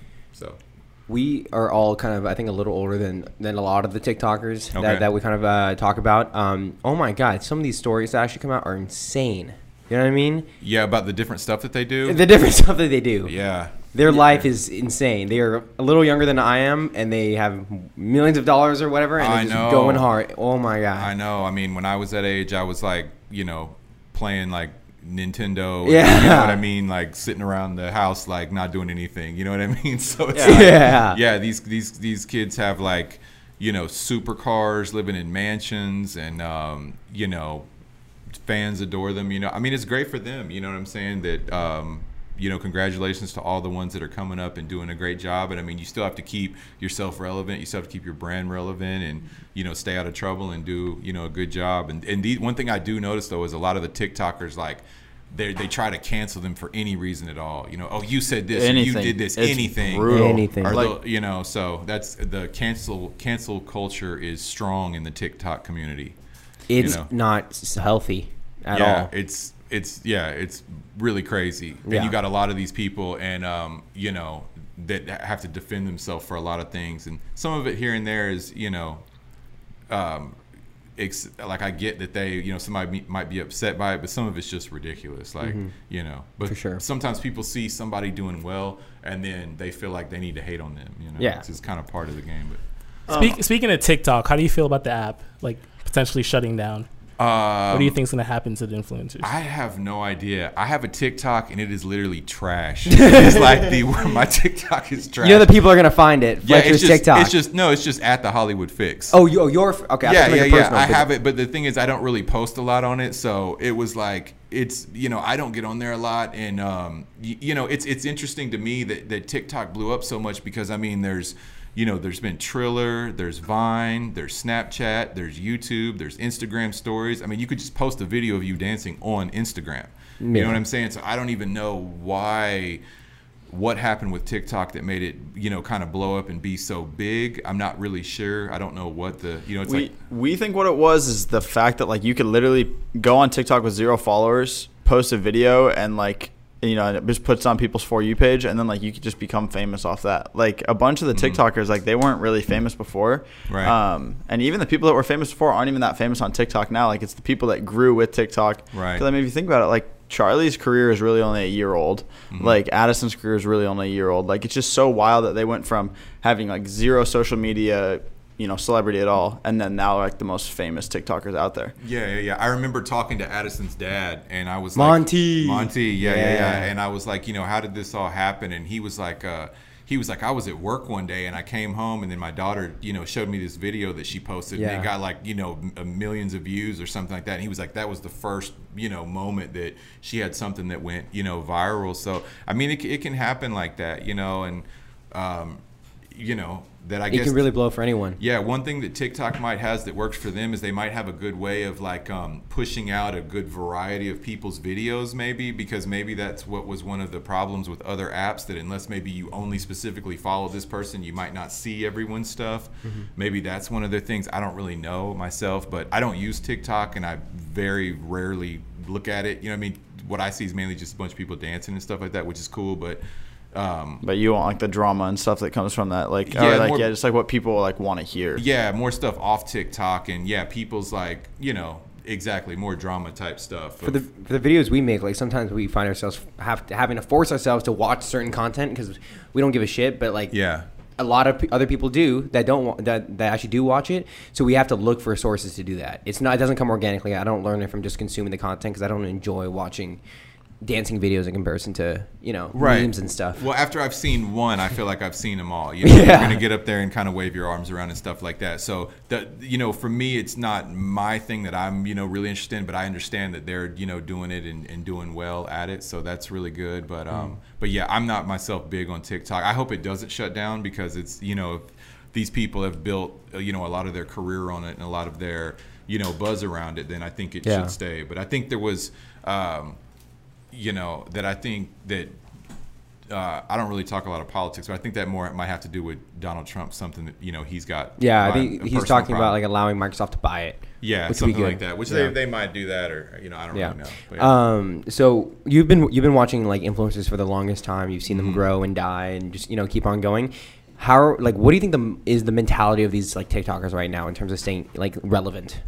A: We are all kind of I think a little older than than a lot of the TikTokers
C: Okay.
A: that, that we kind of uh, talk about. Um, oh my God, some of these stories that actually come out are insane. You know what I mean?
C: Yeah, about the different stuff that they do.
A: The different stuff that they do.
C: yeah.
A: Their life is insane. They are a little younger than I am, and they have millions of dollars or whatever, and
C: I
A: they're just
C: know.
A: going hard. Oh my God.
C: I know. I mean, when I was that age, I was like, you know, playing like Nintendo.
A: Yeah.
C: You know what I mean? Like sitting around the house, like not doing anything. You know what I mean? So it's
B: Yeah.
C: like,
A: Yeah.
C: yeah. These these these kids have like, you know, supercars, living in mansions, and um, you know, fans adore them. You know, I mean, it's great for them. You know what I'm saying? That um, you know, congratulations to all the ones that are coming up and doing a great job. And I mean, you still have to keep yourself relevant. You still have to keep your brand relevant, and you know, stay out of trouble and do you know a good job. And and the, one thing I do notice though is a lot of the TikTokers like. They, they try to cancel them for any reason at all. You know, oh, you said this, or you did this,
B: It's
C: anything,
B: brutal.
A: Anything.
C: or
B: Like-
C: the- you know. So that's the cancel cancel culture is strong in the TikTok community.
A: it's
C: know.
A: not healthy at
C: yeah,
A: all.
C: it's it's yeah, it's really crazy.
A: Yeah.
C: And you got a lot of these people, and um, you know, that have to defend themselves for a lot of things, and some of it here and there is you know, um, ex- like I get that they you know somebody might be upset by it, but some of it's just ridiculous. Like you know, but
A: Mm-hmm. For sure.
C: sometimes people see somebody doing well, and then they feel like they need to hate on them. You know,
A: Yeah.
C: it's just kind of part of the game, but.
D: Speak, speaking of TikTok, how do you feel about the app like potentially shutting down?
C: Um,
D: what do you think is going to happen to the influencers?
C: I have no idea. I have a TikTok and it is literally trash. it's like the my TikTok is trash.
A: you know the people are gonna find it.
C: yeah, it's just,
A: TikTok.
C: It's just no, it's just at the Hollywood Fix.
A: oh, you, oh, your okay. I
C: yeah, yeah, yeah.
A: personal,
C: I
A: but-
C: have it, but the thing is, I don't really post a lot on it, so it was like it's you know I don't get on there a lot, and um, y- you know it's it's interesting to me that that TikTok blew up so much because I mean there's you know there's been Triller, there's Vine, there's Snapchat, there's YouTube, there's Instagram stories. I mean you could just post a video of you dancing on Instagram. You know what I'm saying? So I don't even know why what happened with TikTok that made it, you know, kind of blow up and be so big. I'm not really sure. I don't know what the, you know, it's
B: we
C: like
B: we think what it was is the fact that like you could literally go on TikTok with zero followers, post a video, and like you know it just puts on people's for you page, and then like you could just become famous off that. Like a bunch of the TikTokers, like they weren't really famous before,
C: Mm-hmm. Right.
B: Um, and even the people that were famous before aren't even that famous on TikTok now. Like it's the people that grew with TikTok.
C: Right.
B: Because I mean, if you think about it, like Charlie's career is really only a year old.
C: Mm-hmm.
B: Like Addison's career is really only a year old. Like it's just so wild that they went from having like zero social media, you know, celebrity at all, and then now like the most famous TikTokers out there.
C: Yeah, yeah, yeah. I remember talking to Addison's dad, and I was
A: Monty.
C: like, Monty, yeah, yeah, yeah,
A: Yeah.
C: And I was like, you know, how did this all happen? And he was like, uh, he was like, I was at work one day, and I came home, and then my daughter, you know, showed me this video that she posted, and it got like, you know, millions of views or something like that. And he was like, that was the first, you know, moment that she had something that went, you know, viral. So I mean, it, it can happen like that, you know, and um, you know that I
A: It
C: guess
A: can really blow for anyone.
C: yeah, one thing that TikTok might has that works for them is they might have a good way of like um, pushing out a good variety of people's videos, maybe because maybe that's what was one of the problems with other apps that unless maybe you only specifically follow this person, you might not see everyone's stuff. Maybe that's one of the things I don't really know myself, but I don't use TikTok and I very rarely look at it. You know, what I mean, what I see is mainly just a bunch of people dancing and stuff like that, which is cool, but. Um,
B: But you want like the drama and stuff that comes from that, like
C: Yeah,
B: or like
C: more-
B: yeah, just like what people like want to hear.
C: yeah, more stuff off TikTok, and yeah, people's like you know exactly more drama type stuff.
A: For the for the videos we make, like sometimes we find ourselves have to, having to force ourselves to watch certain content because we don't give a shit. But like,
C: yeah,
A: a lot of other people do that don't wa- that that actually do watch it. So we have to look for sources to do that. It's not it doesn't come organically. I don't learn it from just consuming the content because I don't enjoy watching dancing videos in comparison to you know memes and stuff.
C: Well, after I've seen one, I feel like I've seen them all. You know,
A: Yeah.
C: you're gonna get up there and kind of wave your arms around and stuff like that. So that you know, for me, it's not my thing that I'm you know really interested in, but I understand that they're you know doing it and, and doing well at it. So that's really good. But um, but yeah, I'm not myself big on TikTok. I hope it doesn't shut down because it's you know if these people have built uh, you know a lot of their career on it and a lot of their you know buzz around it, then I think it
A: Yeah.
C: should stay. But I think there was. Um, you know that I think that uh, I don't really talk a lot of politics, but I think that more it might have to do with Donald Trump. Something that you know he's got.
A: yeah, I think he's talking about like allowing Microsoft to buy it.
C: yeah,
A: which would be
C: something like that. Which
A: Yeah.
C: they, they might do that, or you know I don't
A: Yeah.
C: really know. Yeah.
A: Um. So you've been you've been watching like influencers for the longest time. You've seen
C: Mm-hmm.
A: them grow and die, and just you know keep on going. How like what do you think the is the mentality of these like TikTokers right now in terms of staying like relevant?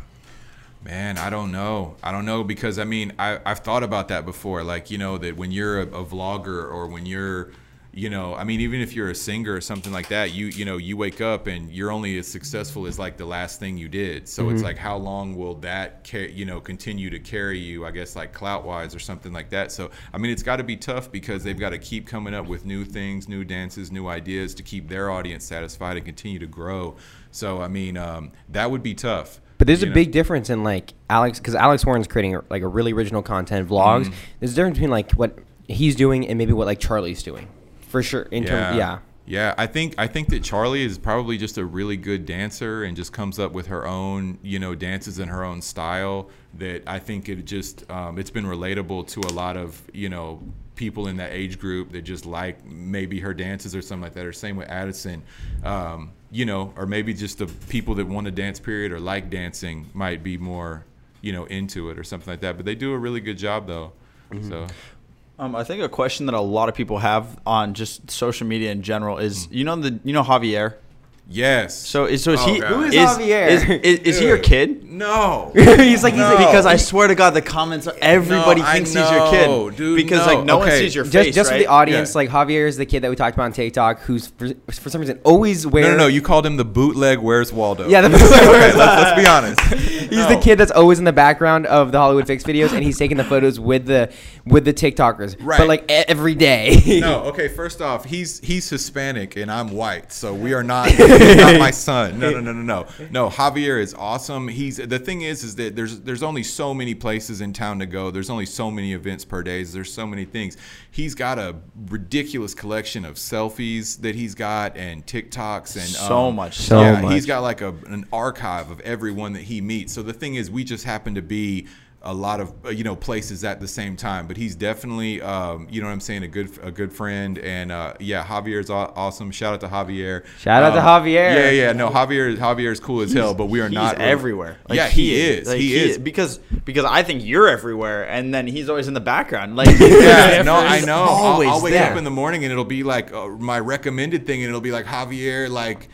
C: Man, I don't know. I don't know because I mean, I, I've thought about that before. Like, you know, that when you're a, a vlogger or when you're, you know, I mean, even if you're a singer or something like that, you, you know, you wake up and you're only as successful as like the last thing you did. So it's like, how long will that, ca- you know, continue to carry you, I guess, like clout wise or something like that. So, I mean, it's got to be tough because they've got to keep coming up with new things, new dances, new ideas to keep their audience satisfied and continue to grow. So, I mean, um, that would be tough.
A: But there's a
C: know?
A: big difference in like Alex because Alex Warren's creating like a really original content vlogs.
C: Mm-hmm.
A: There's a difference between like what he's doing and maybe what like Charlie's doing, for sure. In terms, yeah.
C: Yeah, I think I think that Charlie is probably just a really good dancer and just comes up with her own, you know, dances in her own style. That I think it just um, it's been relatable to a lot of you know people in that age group that just like maybe her dances or something like that. Or same with Addison, um, you know, or maybe just the people that want to dance period or like dancing might be more, you know, into it or something like that. But they do a really good job though.
A: Mm-hmm.
C: So
B: Um, I think a question that a lot of people have on just social media in general is
C: Mm.
B: you know the you know Javier.
C: Yes.
B: So is so is
C: Oh,
B: he
C: God. Who
A: is
B: is,
A: Javier?
B: Is, is, is he your kid?
C: no.
A: he's like he's like
B: Because I swear to God, the comments are- everybody
C: No,
B: thinks he's your kid.
C: dude,
B: because
C: no.
B: like no one sees your
A: just
B: face.
A: just for
B: right?
A: the audience,
C: Yeah.
A: like Javier is the kid that we talked about on TikTok, who's for, for some reason always wears.
C: No, no, no. You called him the bootleg. Where's Waldo?
A: Yeah, the
C: okay, let's, let's be honest.
A: He's the kid that's always in the background of the Hollywood Fix videos, and he's taking the photos with the with the TikTokers,
C: Right.
A: But like every day.
C: No, okay. First off, he's he's Hispanic and I'm white, so we are not. He's not my son. No, no, no, no, no. No, Javier is awesome. He's the thing is, is that there's there's only so many places in town to go. There's only so many events per day. There's so many things. He's got a ridiculous collection of selfies that he's got and TikToks and
B: So
C: um,
B: much
A: So
C: yeah,
A: much.
C: he's got like a, an archive of everyone that he meets. So the thing is, we just happen to be a lot of uh, you know places at the same time. But he's definitely um, you know what I'm saying a good a good friend. And uh, yeah, Javier's aw- awesome. Shout out to Javier.
A: Shout out to
C: Um,
A: Javier.
C: Yeah, yeah. No, Javier Javier is cool as hell, but we are
B: he's
C: not
B: everywhere. Like,
C: yeah, he, is.
B: Like,
C: he, is.
B: because because I think you're everywhere, and then he's always in the background. Like
C: Yeah, no, I
B: he's
C: know. I'll,
B: Always
C: I'll wake
B: there.
C: up in the morning and it'll be like uh, my recommended thing, and it'll be like Javier, like,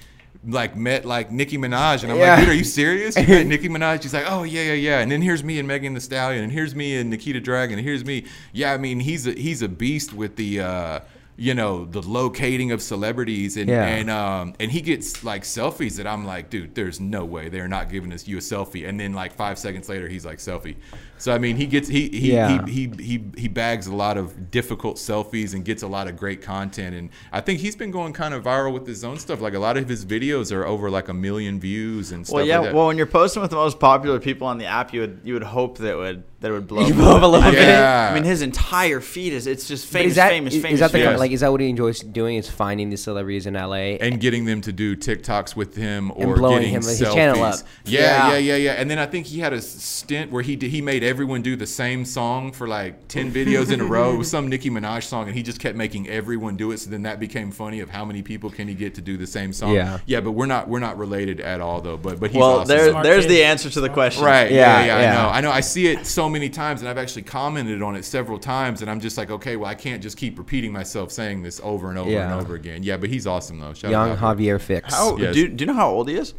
C: like met like Nicki Minaj, and I'm
A: Yeah.
C: like, dude, are you serious? You met Nicki Minaj? She's like, oh yeah, yeah, yeah. And then here's me and Megan Thee Stallion, and here's me and Nikita Dragun, and here's me. Yeah, I mean, he's a he's a beast with the. uh you know the locating of celebrities and
A: Yeah.
C: and um and he gets like selfies that I'm like dude there's no way they're not giving us you a selfie and then like five seconds later he's like selfie so I mean he gets he he
A: Yeah.
C: he, he he he bags a lot of difficult selfies and gets a lot of great content and I think he's been going kind of viral with his own stuff like a lot of his videos are over like a million views and stuff
B: Well, yeah.
C: like that.
B: Well, when you're posting with the most popular people on the app, you would you would hope that it would that it would blow,
A: blow up a little
B: I mean,
A: bit.
C: Yeah.
B: I mean, his entire feed is it's just famous,
A: is that
B: famous,
A: is-
B: famous.
A: is that the
C: famous.
A: like is that what he enjoys doing? Is finding the celebrities in LA?
C: and getting them to do TikToks with him
A: And
C: or
A: blowing
C: getting
A: him- his
C: selfies.
A: channel up.
C: Yeah,
B: Yeah.
C: yeah, yeah, yeah. And then I think he had a stint where he did, he made everyone do the same song for like ten videos in a row. It was some Nicki Minaj song, and he just kept making everyone do it. So then that became funny of how many people can he get to do the same song.
A: Yeah.
C: yeah. But we're not we're not related at all though. But but he's
B: well,
C: awesome.
B: there, there's
D: kid.
B: the answer to the question.
C: Right.
A: Yeah,
C: Yeah, yeah,
A: yeah.
C: I know. I know. I see it so many times, and I've actually commented on it several times, and I'm just like, okay, well, I can't just keep repeating myself saying this over and over
A: Yeah.
C: and over again. Yeah, but he's awesome though. Shout
A: Young
C: out Javier.
A: Javier Fix.
B: How
C: Yes.
B: do, do you know how old he is?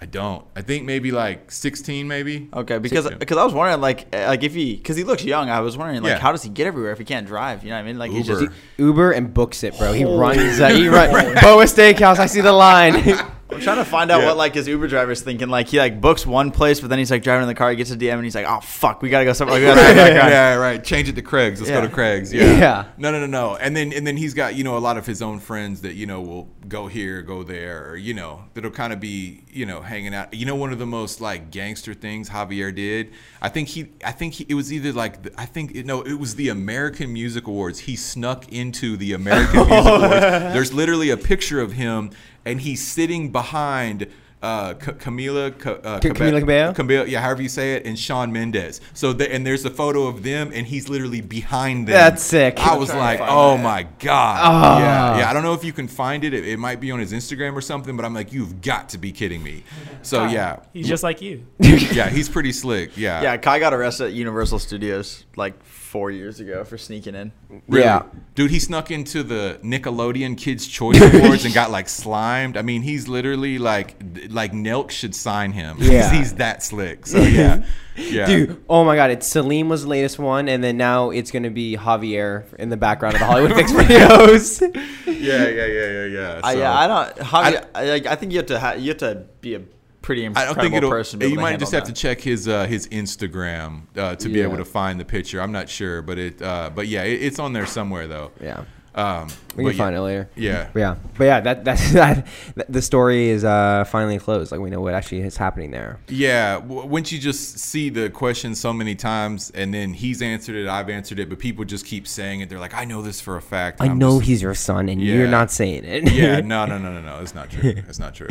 C: I don't. I think maybe like 16, maybe.
B: Okay, because because I was wondering like uh, like if he because he looks young, I was wondering like
C: Yeah.
B: how does he get everywhere if he can't drive? You know what I mean? Like he's
C: Uber.
B: just
A: Uber and books it, bro. He runs. Uh, he runs. Boa Steakhouse. I see the line.
B: I'm trying to find out
C: Yeah.
B: what like his Uber driver's thinking. Like he like books one place, but then he's like driving in the car, he gets a DM, and he's like, "Oh fuck, we gotta go somewhere." Like, gotta go back around."
C: yeah, right. Change it to Craig's. Let's
B: Yeah.
C: go to Craig's. Yeah.
A: Yeah.
C: No, no, no, no. And then and then he's got you know a lot of his own friends that you know will go here, go there, or you know that'll kind of be you know hanging out. You know, one of the most like gangster things Javier did. I think he. I think he, it was either like the, I think it, no, it was the American Music Awards. He snuck into the American Music Awards. There's literally a picture of him, and he's sitting behind. Uh, C- Camila, C- uh,
A: C- Camila Cabello?
C: Cabello, yeah, however you say it, and Shawn Mendes. So the, and there's a photo of them, and he's literally behind them.
A: That's sick.
C: I was like, oh
B: that.
C: my god,
A: Ah.
C: yeah, yeah. I don't know if you can find it. it. It might be on his Instagram or something, but I'm like, you've got to be kidding me. So yeah,
D: He's just like you.
C: yeah, he's pretty slick. Yeah,
B: Yeah, Kai got arrested at Universal Studios like four years ago for sneaking in.
C: Really?
A: Yeah.
C: Dude, he snuck into the Nickelodeon Kids Choice Awards and got like slimed. I mean, he's literally like like Nelk should sign him.
A: Yeah.
C: he's, he's that slick. So yeah, yeah.
A: Dude, oh my God! It's Salim was the latest one, and then now it's gonna be Javier in the background of the Hollywood Fix videos.
C: Yeah, yeah, yeah, yeah, yeah.
B: I,
C: So-
B: yeah, I don't. Javi, I, like, I think you have to ha- you have to be a pretty
C: I don't think it'll.
B: person.
C: You might just have to check his uh, his Instagram uh, to be able to find the picture. I'm not sure, but it. Uh, but yeah, it, it's on there somewhere though.
A: yeah,
C: Um,
A: we can
C: yeah,
A: find it later.
C: Yeah.
A: But yeah, but yeah, that that's that. The story is uh finally closed. Like we know what actually is happening there.
C: Yeah, w- once you just see the question so many times, and then he's answered it, I've answered it, but people just keep saying it. They're like, "I know this for a fact."
A: I
C: I'm
A: know
C: just-
A: he's your son, and
C: Yeah.
A: you're not saying it.
C: yeah, no, no, no, no, no. It's not true. It's not true.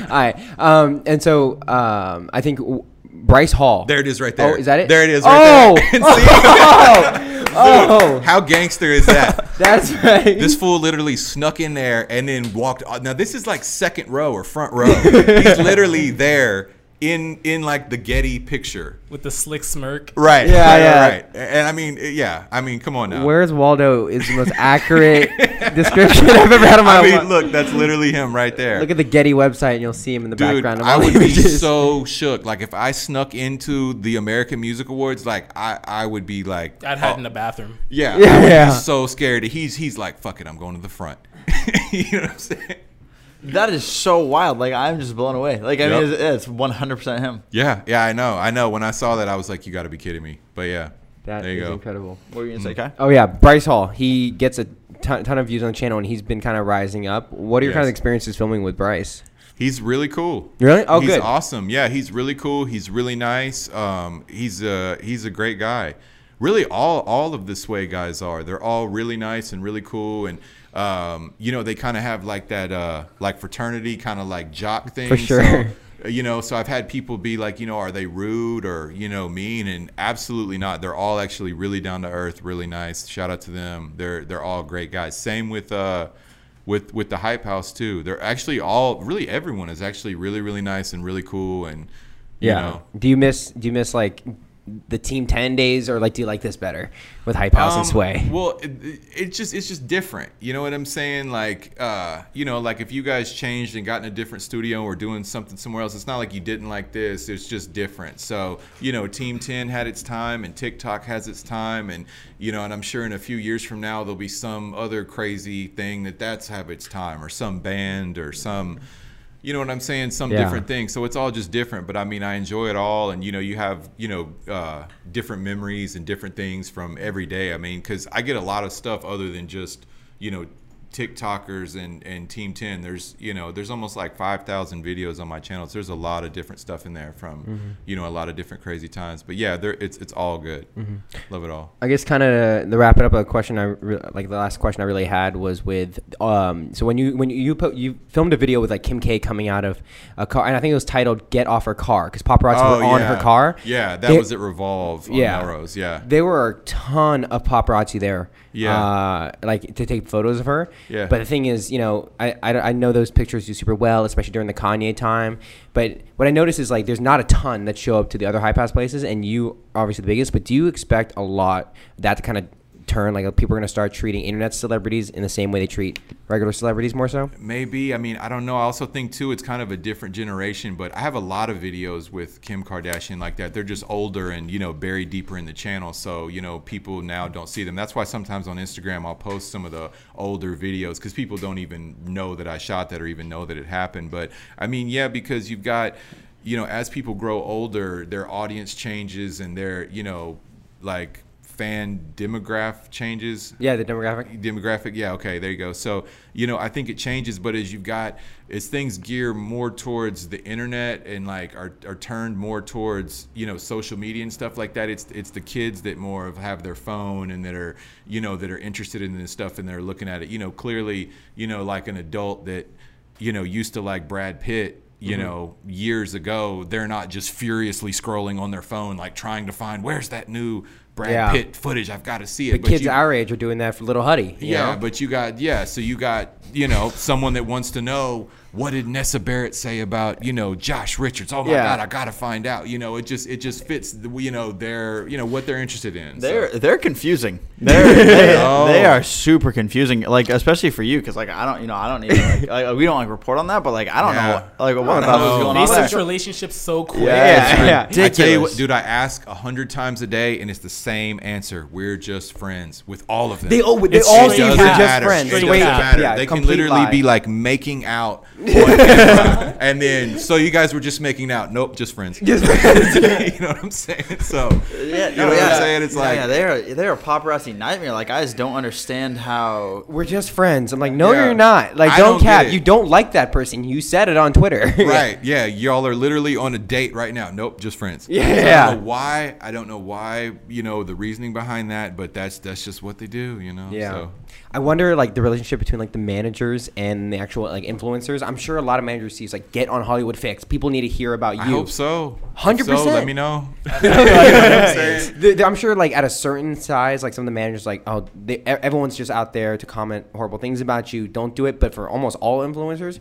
A: All right. Um, and so um, I think w- Bryce Hall.
C: There it is, right there.
A: Oh, is that it?
C: There it is,
A: Oh,
C: right there.
A: oh, oh!
C: oh, How gangster is that?
A: that's right.
C: This fool literally snuck in there and then walked. Uh, now this is like second row or front row. He's literally there in in like the Getty picture.
D: with the slick smirk.
C: Right.
A: Yeah,
C: right,
A: yeah.
C: Right. And I mean, yeah. I mean, come on now.
A: Where's Waldo is the most accurate description I've ever had of my
C: I mean,
A: life.
C: look, that's literally him right there.
A: Look at the Getty website, and you'll see him in the
C: Dude,
A: background. Of
C: I would
A: the
C: be so shook. Like if I snuck into the American Music Awards, like I, I would be like,
D: I'd hide
C: oh,
D: in the bathroom.
C: yeah,
A: Yeah,
C: I would
A: yeah.
C: be so scared. He's he's like, fuck it, I'm going to the front. you know what I'm saying?
B: That is so wild. Like I'm just blown away. Like I mean,
C: Yep.
B: it's, it's 100 percent him.
C: Yeah, yeah, I know, I know. When I saw that, I was like, you got to be kidding me. But yeah,
A: That
C: there you
A: is
C: go.
A: incredible.
B: What were you gonna say, Kai?
A: Oh yeah, Bryce Hall. He gets a ton, ton of views on the channel, and he's been kind of rising up. What are your kind of experiences filming with Bryce?
C: He's really cool.
A: Really? Oh,
C: he's
A: good.
C: awesome. Yeah, he's really cool. He's really nice. Um, he's a he's a great guy. Really, all all of the Sway guys are. They're all really nice and really cool, and um, you know they kind of have like that uh, like fraternity kind of like jock thing.
A: For sure.
C: So, you know, so I've had people be like, you know, are they rude or you know mean? And absolutely not. They're all actually really down to earth, really nice. Shout out to them. They're they're all great guys. Same with uh with with the hype house too. They're actually all really everyone is actually really really nice and really cool and you
A: Yeah.
C: know.
A: Do you miss? Do you miss like the Team Ten days, or like do you like this better with Hype House and
C: Um,
A: Sway?
C: Well, it- it's just it's just different. You know what I'm saying? Like, uh, you know, like if you guys changed and got in a different studio or doing something somewhere else, it's not like you didn't like this. It's just different. So, you know, Team 10 had its time and TikTok has its time, and you know, and I'm sure in a few years from now there'll be some other crazy thing that that's have its time, or some band, or some. You know what I'm saying? Some
A: Yeah.
C: different things. So it's all just different. But I mean, I enjoy it all, and you know, you have you know uh, different memories and different things from every day. I mean, because I get a lot of stuff other than just you know TikTokers and and Team Ten. There's you know there's almost like five thousand videos on my channel. So there's a lot of different stuff in there from
A: Mm-hmm.
C: you know a lot of different crazy times. But yeah, there it's it's all good.
A: Mm-hmm.
C: Love it all.
A: I guess kind of the wrap it up. A question I re- like the last question I really had was with um. So when you when you you, put, you filmed a video with like Kim K coming out of a car, and I think it was titled "Get Off Her Car" because paparazzi were on her car.
C: Oh, Yeah, that
A: They-
C: was at Revolve on
A: Yeah.
C: Melrose. Yeah.
A: There were a ton of paparazzi there.
C: Yeah.
A: Uh, like to take photos of her.
C: Yeah.
A: But the thing is, you know, I, I, I know those pictures do super well, especially during the Kanye time. But what I notice is like there's not a ton that show up to the other Hype House places, and you obviously the biggest. But do you expect a lot that to kind of turn? Like people are going to start treating internet celebrities in the same way they treat regular celebrities more so?
C: Maybe. I mean, I don't know. I also think too, it's kind of a different generation. But I have a lot of videos with Kim Kardashian like that. They're just older and you know buried deeper in the channel, so you know people now don't see them. That's why sometimes on Instagram I'll post some of the older videos because people don't even know that I shot that or even know that it happened. But I mean, yeah, because you've got you know as people grow older, their audience changes and their you know like fan demographic changes?
A: Yeah, the demographic.
C: demographic yeah okay there you go. So you know i think it changes but as you've got as things gear more towards the internet and like are, are turned more towards you know social media and stuff like that it's it's the kids that more of have their phone and that are you know that are interested in this stuff and they're looking at it. You know clearly you know like an adult that you know used to like brad pitt you mm-hmm. know, years ago, they're not just furiously scrolling on their phone, like trying to find where's that new Brad
A: Yeah.
C: Pitt footage. I've got to see it.
A: The
C: But
A: kids
C: you-
A: our age are doing that for Little Huddy.
C: yeah,
A: know?
C: but you got yeah, so you got you know someone that wants to know what did Nessa Barrett say about you know Josh Richards? Oh my
A: Yeah.
C: God, I gotta find out. You know, it just it just fits the, you know their you know what they're interested in.
B: They're they're confusing. They're, they,
C: Oh.
B: they are super confusing. Like especially for you, because like I don't, you know, I don't even like, like we don't like report on that, but like I don't
C: Yeah.
B: know, what, like what
A: don't
B: the hell going
D: They
B: on
D: switch
B: there.
D: relationships so quick.
B: Yeah,
A: Yeah.
B: it's
C: I tell you what, dude, I ask a hundred times a day, and it's the same answer. We're just friends with all of them.
A: They- oh, they
C: It
A: all
C: doesn't
A: say we're just friends.
C: It doesn't matter.
A: Yeah,
C: they can literally
A: lie.
C: be like making out, on camera, and then so you guys were just making out. Nope, just friends.
A: Just
C: you know what I'm saying? So
B: Yeah,
C: you know what I'm saying? It's
B: yeah,
C: like
B: yeah, they're they're a paparazzi nightmare. Like I just don't understand how.
A: We're just friends. I'm like, no,
C: Yeah.
A: you're not. Like,
C: I
A: don't,
C: don't
A: cap. You don't like that person. You said it on Twitter.
C: right yeah y'all are literally on a date right now nope just friends
A: Yeah.
C: So i don't know why i don't know why you know the reasoning behind that but that's that's just what they do you know
A: Yeah.
C: so
A: I wonder like the relationship between like the managers and the actual like influencers. I'm sure a lot of managers see it's like get on Hollywood Fix. People need to hear about you.
C: i hope so
A: Hundred
C: If so,
A: percent.
C: let me know
A: I'm sure like at a certain size, like some of the managers like oh they, everyone's just out there to comment horrible things about you. Don't do it. But for almost all influencers,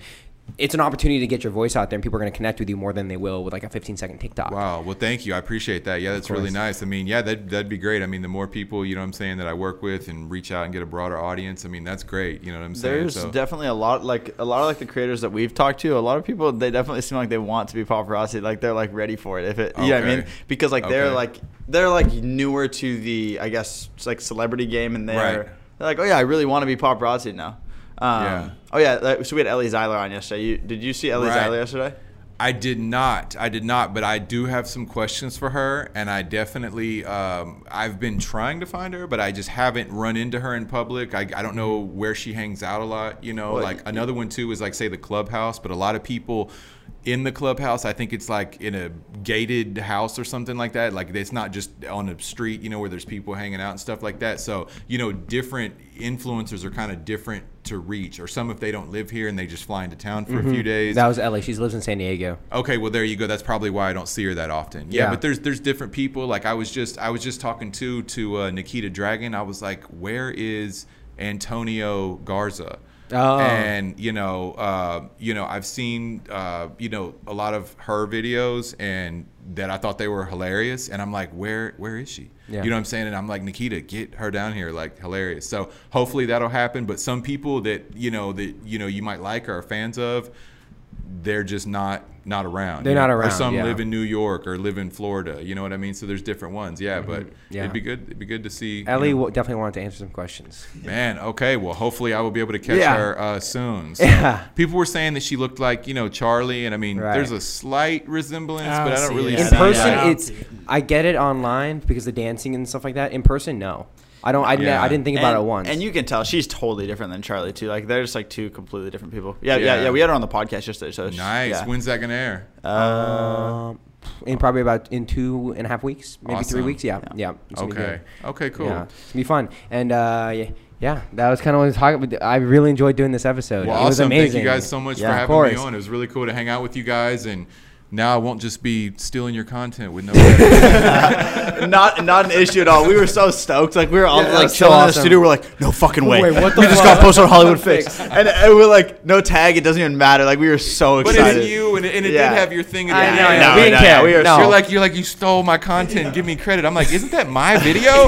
A: it's an opportunity to get your voice out there, and people are going to connect with you more than they will with like a 15 second TikTok.
C: wow well thank you i appreciate that yeah that's really nice i mean yeah that, that'd be great i mean the more people you know what i'm saying that i work with and reach out and get a broader audience i mean that's great you know what i'm saying
B: There's
C: so
B: definitely a lot, like a lot of like the creators that we've talked to. A lot of people, they definitely seem like they want to be paparazzi. Like they're like ready for it. If it, you know I mean? Because like they're like they're like newer to the, I guess, like celebrity game, and they're
C: Right.
B: they're like, oh yeah, I really want to be paparazzi now. Um,
C: Yeah.
B: Oh yeah. So we had Ellie Zeiler on yesterday. You, did you see Ellie
C: Right.
B: Zeiler yesterday?
C: I did not. I did not, but I do have some questions for her, and I definitely um, I've been trying to find her, but I just haven't run into her in public. I, I don't know where she hangs out a lot. You know,
B: Well,
C: like another one too is like say the clubhouse, but a lot of people in the clubhouse. I think it's like in a gated house or something like that. Like it's not just on a street, you know, where there's people hanging out and stuff like that. So you know, different influencers are kind of different to reach. Or some if they don't live here and they just fly into town for a few days.
A: That was Ellie. She lives in San Diego.
C: Okay, well there you go. That's probably why I don't see her that often. Yeah,
A: Yeah.
C: but there's there's different people. Like I was just I was just talking to to uh, Nikita Dragun. I was like, where is Antonio Garza?
A: Oh.
C: And you know, uh, you know, I've seen uh, you know a lot of her videos and that I thought they were hilarious. And I'm like, where where is she?
A: Yeah.
C: You know what I'm saying? And I'm like, Nikita, get her down here, like hilarious. So hopefully that'll happen. But some people that you know that you know you might like or are fans of, they're just not not around.
A: They're
C: you know?
A: not
C: Or
A: around,
C: some
A: yeah.
C: live in New York or live in Florida. You know what I mean? So there's different ones. Yeah, but
A: Mm-hmm. Yeah.
C: it'd be good. It'd be good to see. you
A: Ellie
C: know-
A: w- definitely wanted to answer some questions.
C: Man, okay. Well, hopefully I will be able to catch
A: Yeah.
C: her uh, soon. So
A: Yeah.
C: People were saying that she looked like you know Charlie, and I mean,
A: Right.
C: there's a slight resemblance,
D: I
C: but I
D: don't
C: don't
D: see
C: really
D: it.
A: In person,
C: that.
A: It's I get it online because the dancing and stuff like that. In person, no. I don't. I, ne-
C: Yeah.
A: I didn't think about
B: and,
A: it once.
B: And you can tell she's totally different than Charlie too. Like they're just like two completely different people. Yeah, yeah, yeah.
C: Yeah.
B: we had her on the podcast yesterday. So she-
C: Nice.
B: Yeah.
C: When's that gonna air?
B: Uh,
A: um, in probably about in two and a half weeks, maybe three weeks. Yeah, yeah. it's gonna be
C: Okay. Okay. Cool.
A: Yeah, it's gonna be fun. And uh, yeah, yeah, that was kind of what I was talking about. I really enjoyed doing this episode.
C: Well,
A: it was amazing.
C: Thank you guys so much
B: Yeah,
C: for having me on. It was really cool to hang out with you guys, and now I won't just be stealing your content with no.
B: not not an issue at all. We were so stoked. Like we were all
A: Yeah,
B: like
A: was so
B: chilling in the studio. We're like, no fucking way.
A: Wait, what the
B: we just got posted on Hollywood Fix, and, and we're like, no tag. It doesn't even matter. Like we were so excited.
C: but
B: excited.
C: it's you, and it, and it
B: Yeah.
C: did have your thing. At
A: I know, yeah,
B: No,
A: we didn't
B: no,
A: care.
B: no, we were
A: no.
C: You're like you're like you stole my content. Give me credit. I'm like, isn't that my video?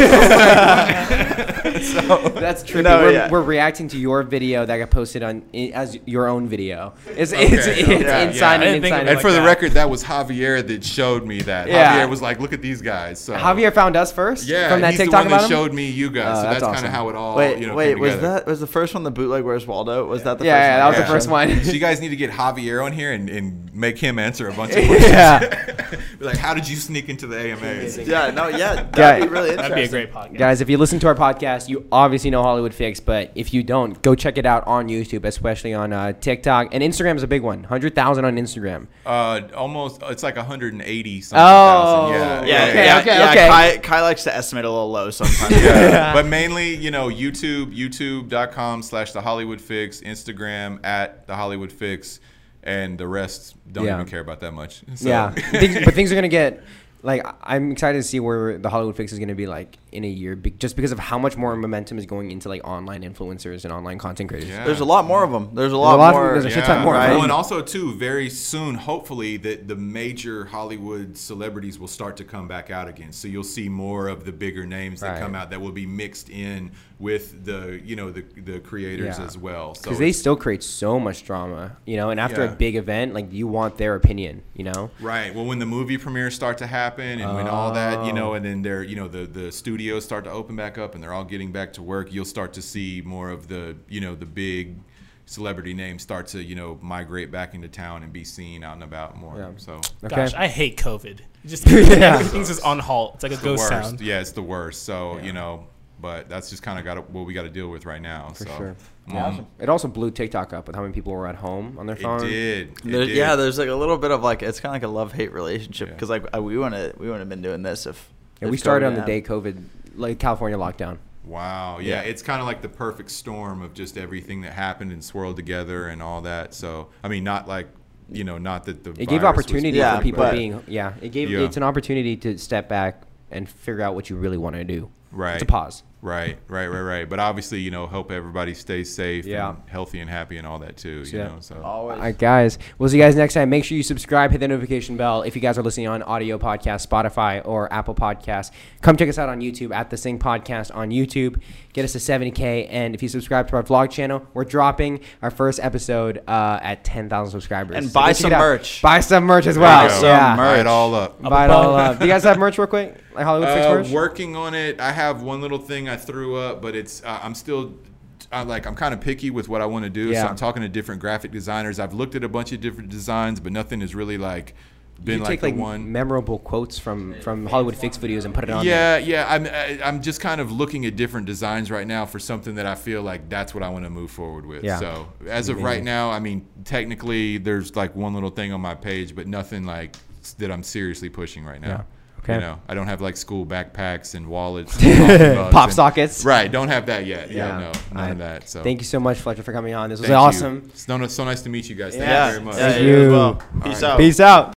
C: so,
A: That's trippy.
B: No,
A: we're,
B: yeah.
A: we're reacting to your video that got posted on as your own video. It's it's,
C: Okay,
A: it's
C: okay.
A: inside
C: Yeah.
A: And inside.
C: and for the
D: that.
C: Record, that was Javier that showed me that.
A: Yeah.
C: Javier was like, look at these guys. So
A: Javier found us first.
C: yeah,
A: from that
C: he's
A: TikTok
C: the one
A: about
C: that
A: him.
C: showed me you guys.
A: Oh,
C: so
A: that's
C: that's, kind of how it all
B: wait,
C: you know
B: wait,
C: came
B: was that was the first one the bootleg? Where's Waldo? Was that the
A: Yeah,
B: first
A: yeah,
B: one?
A: that was the first one.
C: so you guys need to get Javier on here and, and make him answer a bunch of questions.
A: yeah,
C: like, how did you sneak into the AMAs?
B: Yeah, no, yeah, that'd
A: Guy-
B: be really interesting.
D: That'd be a great podcast.
A: guys, if you listen to our podcast, you obviously know Hollywood Fix. But if you don't, go check it out on YouTube, especially on uh, TikTok and Instagram is a big one. Hundred thousand on Instagram.
C: Uh, almost. It's like 180 something
A: Oh,
C: thousand. Yeah,
B: Yeah,
A: Okay,
B: yeah,
A: okay,
B: yeah.
A: okay.
B: Kai, Kai likes to estimate a little low sometimes.
C: Yeah. but mainly, you know, YouTube, youtube.com slash the Hollywood Fix, Instagram at the Hollywood Fix, and the rest don't
A: Yeah.
C: even care about that much. So-
A: Yeah, but things are gonna get like I- I'm excited to see where the Hollywood Fix is gonna be like in a year, be- just because of how much more momentum is going into like online influencers and online content creators.
C: Yeah.
B: There's a lot more of them. There's a lot,
A: lot of-
B: more.
A: there's a shit ton more,
B: right?
C: Well, oh, and also too, very soon, hopefully, that the major Hollywood celebrities will start to come back out again. So you'll see more of the bigger names that
A: Right.
C: come out that will be mixed in with the you know the the creators
A: Yeah.
C: as well. So
A: Because they still create so much drama, you know, and after a big event, like you want their opinion, you know.
C: Right. Well, when the movie premieres start to happen, and when all that, you
A: Oh.
C: know, and then they're, you know, the the studios start to open back up, and they're all getting back to work, you'll start to see more of the, you know, the big celebrity names start to, you know, migrate back into town and be seen out and about more.
A: Yeah.
C: So
A: Okay.
D: Gosh, I hate COVID. Just
A: Yeah.
D: everything's just on halt. It's like a
C: it's the
D: ghost
C: worst.
D: town.
C: Yeah, it's the worst. So you know, but that's just kind of got what we got to deal with right now.
A: For
C: so.
A: sure.
C: Mhm.
A: It also blew TikTok up with how many people were at home on their
C: It
A: phone.
C: did. It
B: There-
C: did.
B: yeah, there's like a little bit of like it's kind of like a love hate relationship
C: Yeah.
B: because like I- we want to we wouldn't have been doing this if
A: Yeah,
B: if
A: we started
B: COVID
A: on the day. COVID, like California lockdown.
C: Wow. Yeah,
B: Yeah.
C: it's kind of like the perfect storm of just everything that happened and swirled together and all that. So, I mean, not like, you know, not that the
A: It gave
C: virus was
A: opportunity
B: Yeah,
A: for people
B: but-
A: being yeah. It gave
C: Yeah.
A: it's an opportunity to step back and figure out what you really want to do.
C: Right.
A: It's a pause.
C: Right, right, right, right. But obviously, you know, hope everybody stays safe
A: Yeah.
C: and healthy and happy and all that too. You
A: Yeah.
C: know, so
B: Always.
A: All right, guys. We'll see you guys next time. Make sure you subscribe, hit the notification bell. If you guys are listening on audio podcast, Spotify, or Apple Podcast, come check us out on YouTube at the Sing Podcast on YouTube. Get us to 70K. And if you subscribe to our vlog channel, we're dropping our first episode uh, at 10,000 subscribers.
B: And
A: So
B: buy some merch.
A: Buy some merch as well.
C: go.
B: Some
A: yeah.
B: merch.
C: Buy it all up.
A: Buy it all up. Do you guys have merch real quick? Like Hollywood Fix
C: Uh,
A: merch?
C: working on it. I have one little thing I threw up, but it's uh, I'm still. I like I'm kind of picky with what I want to do,
A: Yeah.
C: so I'm talking to different graphic designers. I've looked at a bunch of different designs, but nothing is really like been
A: you
C: like
A: take
C: the
A: like
C: one.
A: memorable quotes from from Hollywood Fix videos and put it on.
C: Yeah, yeah. I'm I- I'm just kind of looking at different designs right now for something that I feel like that's what I want to move forward with.
A: Yeah.
C: So as of right now, I mean, technically there's like one little thing on my page, but nothing like that I'm seriously pushing right now.
A: Yeah. Okay.
C: You know, I don't have like school backpacks and wallets, and
A: Pop
C: and-
A: sockets.
C: Right, don't have that yet. Yeah,
A: Yeah.
C: no, none
A: I-
C: of that. So
A: Thank you so much, Fletcher, for coming on. This was
C: Thank you.
A: awesome.
C: It's so, so nice to meet you guys. Thank
A: Yeah.
C: you very much.
B: Yeah,
A: Thank
B: you as
A: you.
B: well. Peace
C: right.
B: out.
A: Peace out.